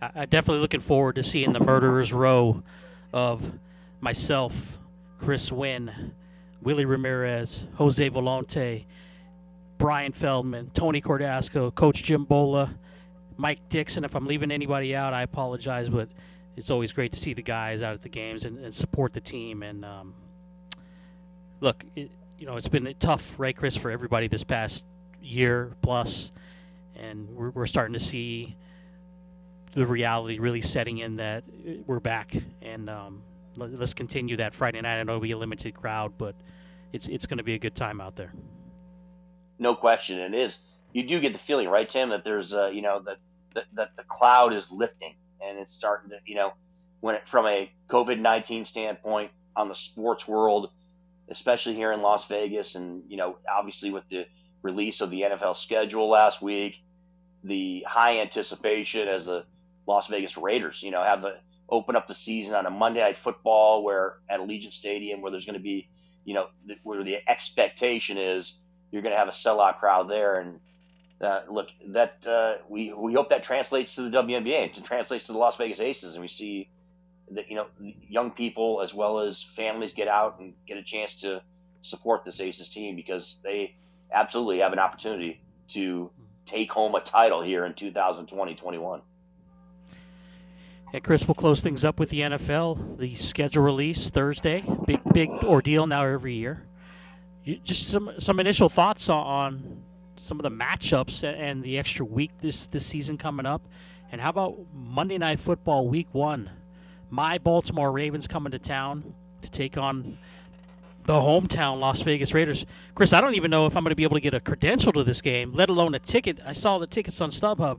I'm definitely looking forward to seeing the murderers row of myself, Chris Wynn, Willie Ramirez, Jose Volonte, Brian Feldman, Tony Cordasco, Coach Jim Bola, Mike Dixon. If I'm leaving anybody out, I apologize, but it's always great to see the guys out at the games and, and support the team. And um, look, it, you know, it's been a tough, right, Chris, for everybody this past year plus, and we're, we're starting to see the reality really setting in that we're back and um, let, us continue that Friday night. I know it'll be a limited crowd, but it's it's going to be a good time out there. No question, it is. You do get the feeling, right, Tim, that there's uh, you know that, that that the cloud is lifting and it's starting to you know when it, from a COVID nineteen standpoint on the sports world, especially here in Las Vegas, and you know obviously with the release of the NFL schedule last week, the high anticipation as the Las Vegas Raiders, you know, have the open up the season on a Monday night football where at Allegiant Stadium where there's going to be, you know, where the expectation is you're going to have a sellout crowd there. And uh, look, that uh, we we hope that translates to the WNBA, it translates to the Las Vegas Aces, and we see that you know young people as well as families get out and get a chance to support this Aces team because they absolutely have an opportunity to take home a title here in 2020-21. And Chris we'll close things up with the NFL. The schedule release Thursday. Big big ordeal now every year. You, just some some initial thoughts on some of the matchups and the extra week this this season coming up. And how about Monday Night Football Week One? My Baltimore Ravens coming to town to take on the hometown Las Vegas Raiders. Chris, I don't even know if I'm going to be able to get a credential to this game, let alone a ticket. I saw the tickets on StubHub.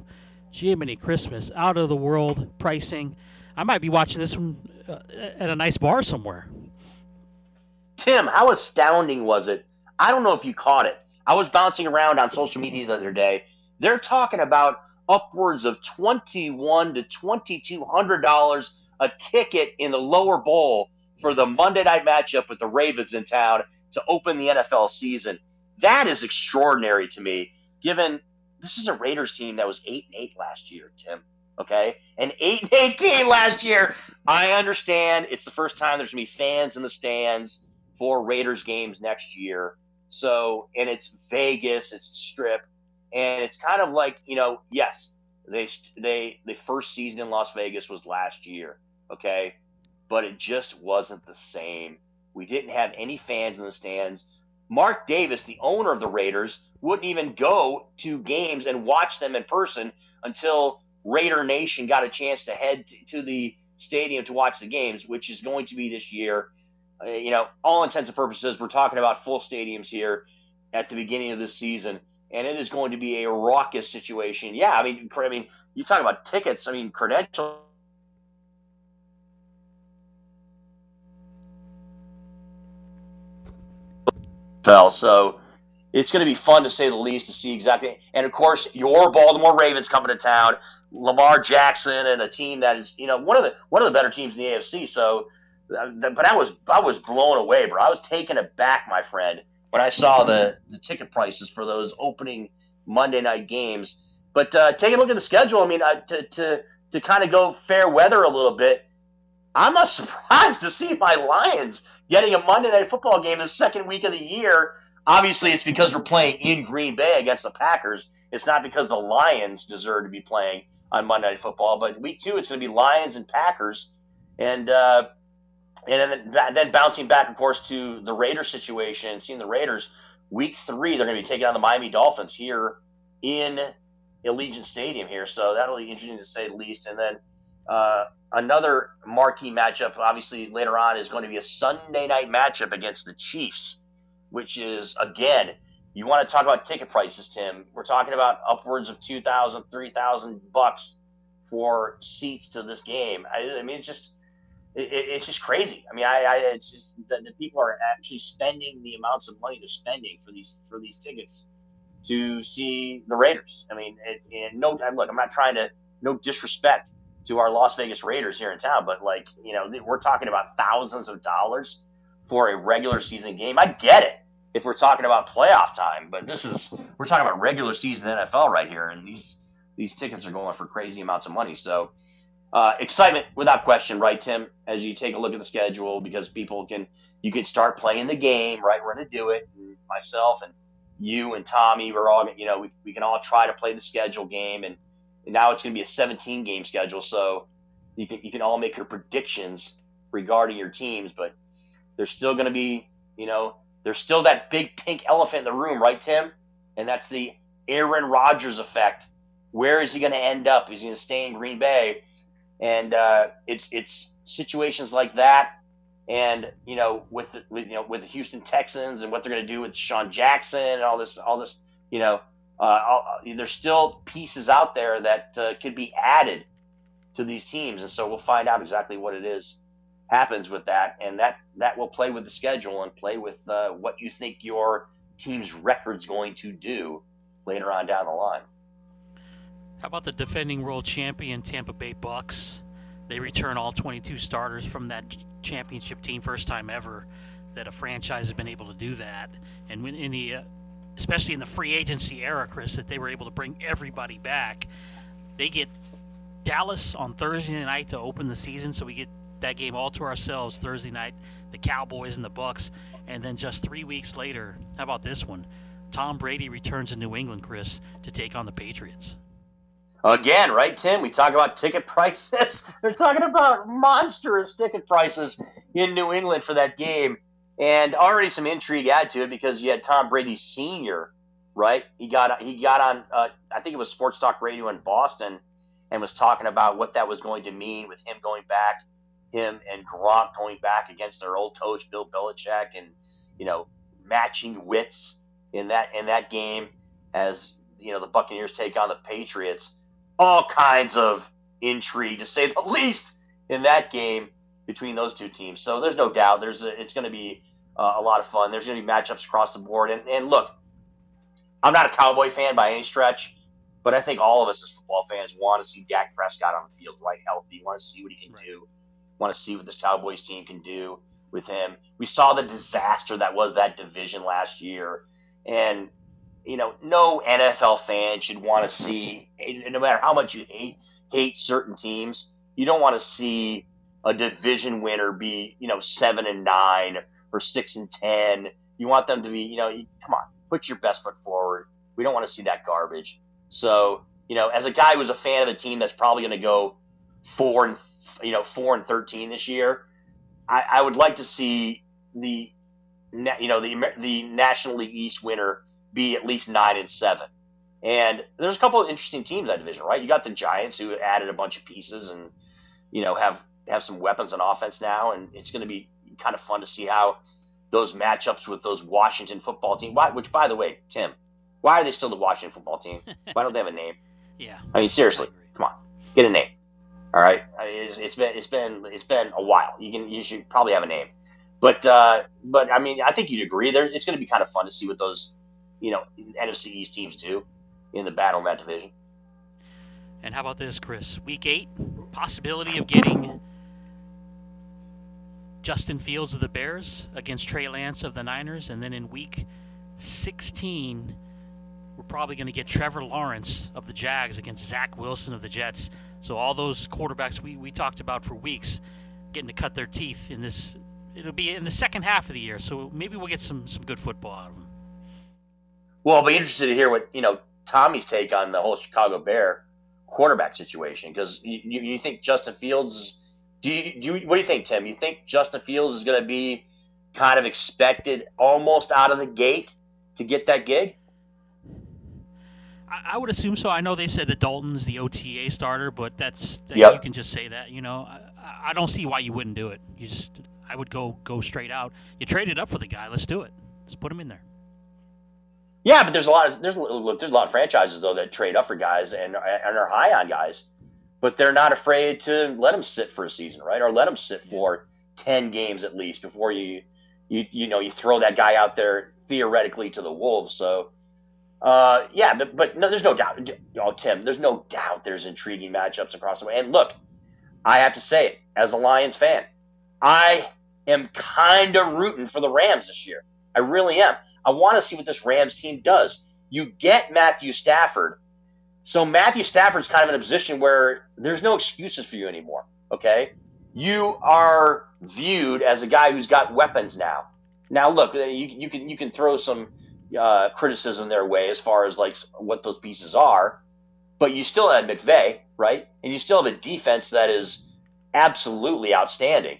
Jiminy Christmas, out of the world pricing. I might be watching this one uh, at a nice bar somewhere. Tim, how astounding was it? I don't know if you caught it. I was bouncing around on social media the other day. They're talking about upwards of twenty-one to twenty-two hundred dollars a ticket in the lower bowl for the Monday night matchup with the Ravens in town to open the NFL season. That is extraordinary to me, given this is a Raiders team that was eight and eight last year, Tim. Okay, and eight and eighteen last year. I understand it's the first time there's gonna be fans in the stands for Raiders games next year. So, and it's Vegas, it's Strip, and it's kind of like you know, yes, they they the first season in Las Vegas was last year. Okay, but it just wasn't the same. We didn't have any fans in the stands. Mark Davis, the owner of the Raiders, wouldn't even go to games and watch them in person until Raider Nation got a chance to head to the stadium to watch the games, which is going to be this year. Uh, you know, all intents and purposes, we're talking about full stadiums here at the beginning of this season, and it is going to be a raucous situation. Yeah, I mean, I mean, you talk about tickets. I mean, credentials So it's going to be fun to say the least to see exactly. And of course, your Baltimore Ravens coming to town, Lamar Jackson, and a team that is you know one of the one of the better teams in the AFC. So, but I was I was blown away, bro. I was taken aback, my friend, when I saw the the ticket prices for those opening Monday night games. But uh, take a look at the schedule. I mean, uh, to to to kind of go fair weather a little bit. I'm not surprised to see my Lions getting a Monday night football game the second week of the year. Obviously, it's because we're playing in Green Bay against the Packers. It's not because the Lions deserve to be playing on Monday Night Football. But week two, it's going to be Lions and Packers, and uh, and then, then bouncing back, of course, to the Raiders situation seeing the Raiders. Week three, they're going to be taking on the Miami Dolphins here in Allegiant Stadium here, so that'll be interesting to say the least. And then uh, another marquee matchup, obviously later on, is going to be a Sunday night matchup against the Chiefs, which is again, you want to talk about ticket prices, Tim? We're talking about upwards of 2,000, 3,000 bucks for seats to this game. I, I mean, it's just it, it's just crazy. I mean, I, I it's just that the people are actually spending the amounts of money they're spending for these for these tickets to see the Raiders. I mean, it, and no, look, I'm not trying to no disrespect to our Las Vegas Raiders here in town, but like you know, we're talking about thousands of dollars for a regular season game. I get it if we're talking about playoff time, but this is we're talking about regular season NFL right here, and these these tickets are going for crazy amounts of money. So uh, excitement without question, right, Tim? As you take a look at the schedule, because people can you can start playing the game, right? We're going to do it. And myself and you and Tommy, we're all you know we, we can all try to play the schedule game, and, and now it's going to be a 17 game schedule, so you can you can all make your predictions regarding your teams, but there's still going to be you know there's still that big pink elephant in the room, right, Tim? And that's the Aaron Rodgers effect. Where is he going to end up? Is he going to stay in Green Bay? And uh, it's it's situations like that, and you know, with, the, with you know with the Houston Texans and what they're going to do with Sean Jackson and all this all this, you know, uh, all, there's still pieces out there that uh, could be added to these teams, and so we'll find out exactly what it is happens with that, and that that will play with the schedule and play with uh, what you think your team's record's going to do later on down the line. How about the defending world champion Tampa Bay Bucks? They return all 22 starters from that championship team, first time ever that a franchise has been able to do that. And when in the, uh, especially in the free agency era, Chris, that they were able to bring everybody back. They get Dallas on Thursday night to open the season, so we get that game all to ourselves Thursday night, the Cowboys and the Bucks, and then just three weeks later, how about this one? Tom Brady returns to New England, Chris, to take on the Patriots. Again, right, Tim? We talk about ticket prices. They're talking about monstrous ticket prices in New England for that game, and already some intrigue added to it because you had Tom Brady Senior, right? He got he got on, uh, I think it was Sports Talk Radio in Boston, and was talking about what that was going to mean with him going back him and Gronk going back against their old coach Bill Belichick, and you know matching wits in that in that game as you know the Buccaneers take on the Patriots. All kinds of intrigue, to say the least, in that game between those two teams. So there's no doubt there's a, it's going to be uh, a lot of fun. There's going to be matchups across the board. And, and look, I'm not a Cowboy fan by any stretch, but I think all of us as football fans want to see Dak Prescott on the field, right, healthy. Want to see what he can right. do want to see what this Cowboys team can do with him. We saw the disaster that was that division last year, and you know, no NFL fan should want to see, no matter how much you hate hate certain teams, you don't want to see a division winner be, you know, seven and nine or six and ten. You want them to be, you know, come on, put your best foot forward. We don't want to see that garbage. So, you know, as a guy who's a fan of a team that's probably going to go four and you know four and thirteen this year. I, I would like to see the you know the the National League East winner be at least nine and seven. And there's a couple of interesting teams in that division, right? You got the Giants who added a bunch of pieces and you know have have some weapons on offense now, and it's going to be kind of fun to see how those matchups with those Washington football team. Why, which, by the way, Tim, why are they still the Washington football team? Why don't they have a name? yeah. I mean, seriously, come on, get a name. All right, it's, it's been it's been it's been a while. You can you should probably have a name, but uh, but I mean I think you'd agree. There, it's going to be kind of fun to see what those you know NFC East teams do in the battle in that division. And how about this, Chris? Week eight, possibility of getting Justin Fields of the Bears against Trey Lance of the Niners, and then in week 16, we're probably going to get Trevor Lawrence of the Jags against Zach Wilson of the Jets. So all those quarterbacks we, we talked about for weeks getting to cut their teeth in this it'll be in the second half of the year. So maybe we'll get some some good football out of them. Well, I'll be interested to hear what, you know, Tommy's take on the whole Chicago Bear quarterback situation because you, you, think Justin Fields do you, do you, what do you think Tim? You think Justin Fields is going to be kind of expected almost out of the gate to get that gig? I, I would assume so. I know they said that Dalton's the OTA starter, but that's that, yep. you can just say that. You know, I, I don't see why you wouldn't do it. You just, I would go go straight out. You traded up for the guy. Let's do it. Let's put him in there. Yeah, but there's a lot of there's look there's a lot of franchises though that trade up for guys and and are high on guys, but they're not afraid to let them sit for a season, right? Or let them sit for ten games at least before you you you know you throw that guy out there theoretically to the wolves. So uh, yeah, but, but no, there's no doubt. Oh, Tim, there's no doubt there's intriguing matchups across the way. And look, I have to say it as a Lions fan, I am kind of rooting for the Rams this year. I really am. I want to see what this Rams team does. You get Matthew Stafford. So Matthew Stafford's kind of in a position where there's no excuses for you anymore. Okay? You are viewed as a guy who's got weapons now. Now look, you, you can you can throw some uh, criticism their way as far as like what those pieces are, but you still have McVay, right? And you still have a defense that is absolutely outstanding,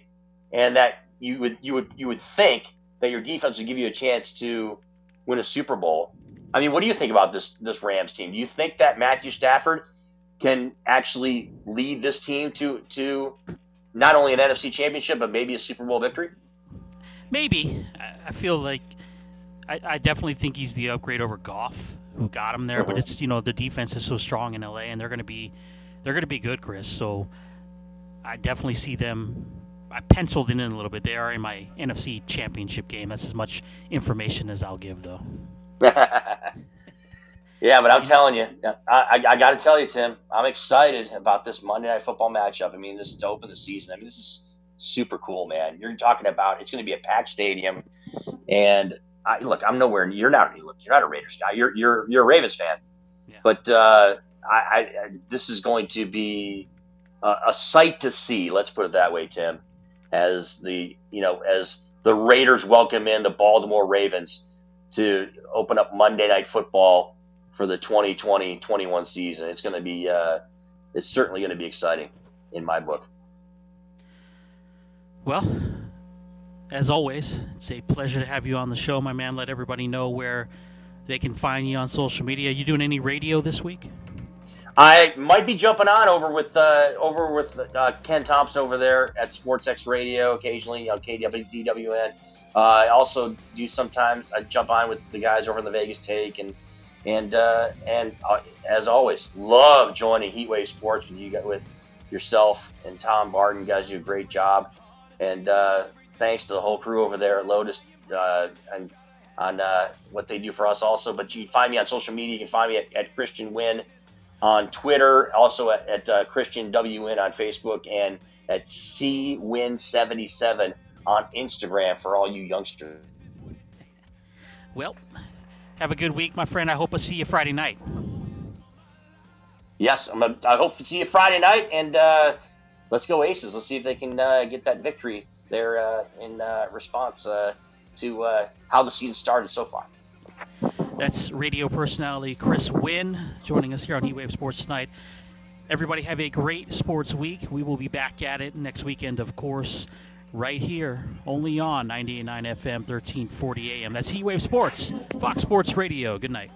and that you would you would you would think that your defense would give you a chance to win a Super Bowl. I mean, what do you think about this this Rams team? Do you think that Matthew Stafford can actually lead this team to to not only an NFC championship but maybe a Super Bowl victory? Maybe. I feel like I, I definitely think he's the upgrade over Goff, who got him there. But uh-huh. it's you know the defense is so strong in LA, and they're going to be they're going to be good, Chris. So I definitely see them. I penciled in a little bit. They are in my NFC Championship game. That's as much information as I'll give, though. yeah, but I'm telling you, I, I, I got to tell you, Tim, I'm excited about this Monday Night Football matchup. I mean, this is to open the season. I mean, this is super cool, man. You're talking about it's going to be a packed stadium, and I, look, I'm nowhere. You're not. You're not a Raiders guy. You're you're you're a Ravens fan. Yeah. But uh, I, I, this is going to be a, a sight to see. Let's put it that way, Tim. As the you know as the Raiders welcome in the Baltimore Ravens to open up Monday Night Football for the 2020-21 season. It's going to be uh, it's certainly going to be exciting in my book. Well, as always, it's a pleasure to have you on the show, my man. Let everybody know where they can find you on social media. You doing any radio this week? I might be jumping on over with uh, over with uh, Ken Thompson over there at SportsX Radio occasionally on KWDWN. Uh, I also do sometimes I jump on with the guys over in the Vegas Take and and uh, and uh, as always, love joining Heatwave Sports with you with yourself and Tom Barton. You guys do a great job, and uh, thanks to the whole crew over there at Lotus uh, and on uh, what they do for us also. But you can find me on social media. You can find me at, at Christian Win on Twitter, also at, at uh, Christian WN on Facebook, and at CWin77 on Instagram for all you youngsters. Well, have a good week, my friend. I hope I see you Friday night. Yes, I'm a, I hope to see you Friday night, and uh, let's go Aces. Let's see if they can uh, get that victory there uh, in uh, response uh, to uh, how the season started so far. That's radio personality Chris Wynn joining us here on E-Wave Sports tonight. Everybody have a great sports week. We will be back at it next weekend, of course, right here, only on 98.9 FM, 1340 AM. That's E-Wave Sports, Fox Sports Radio. Good night.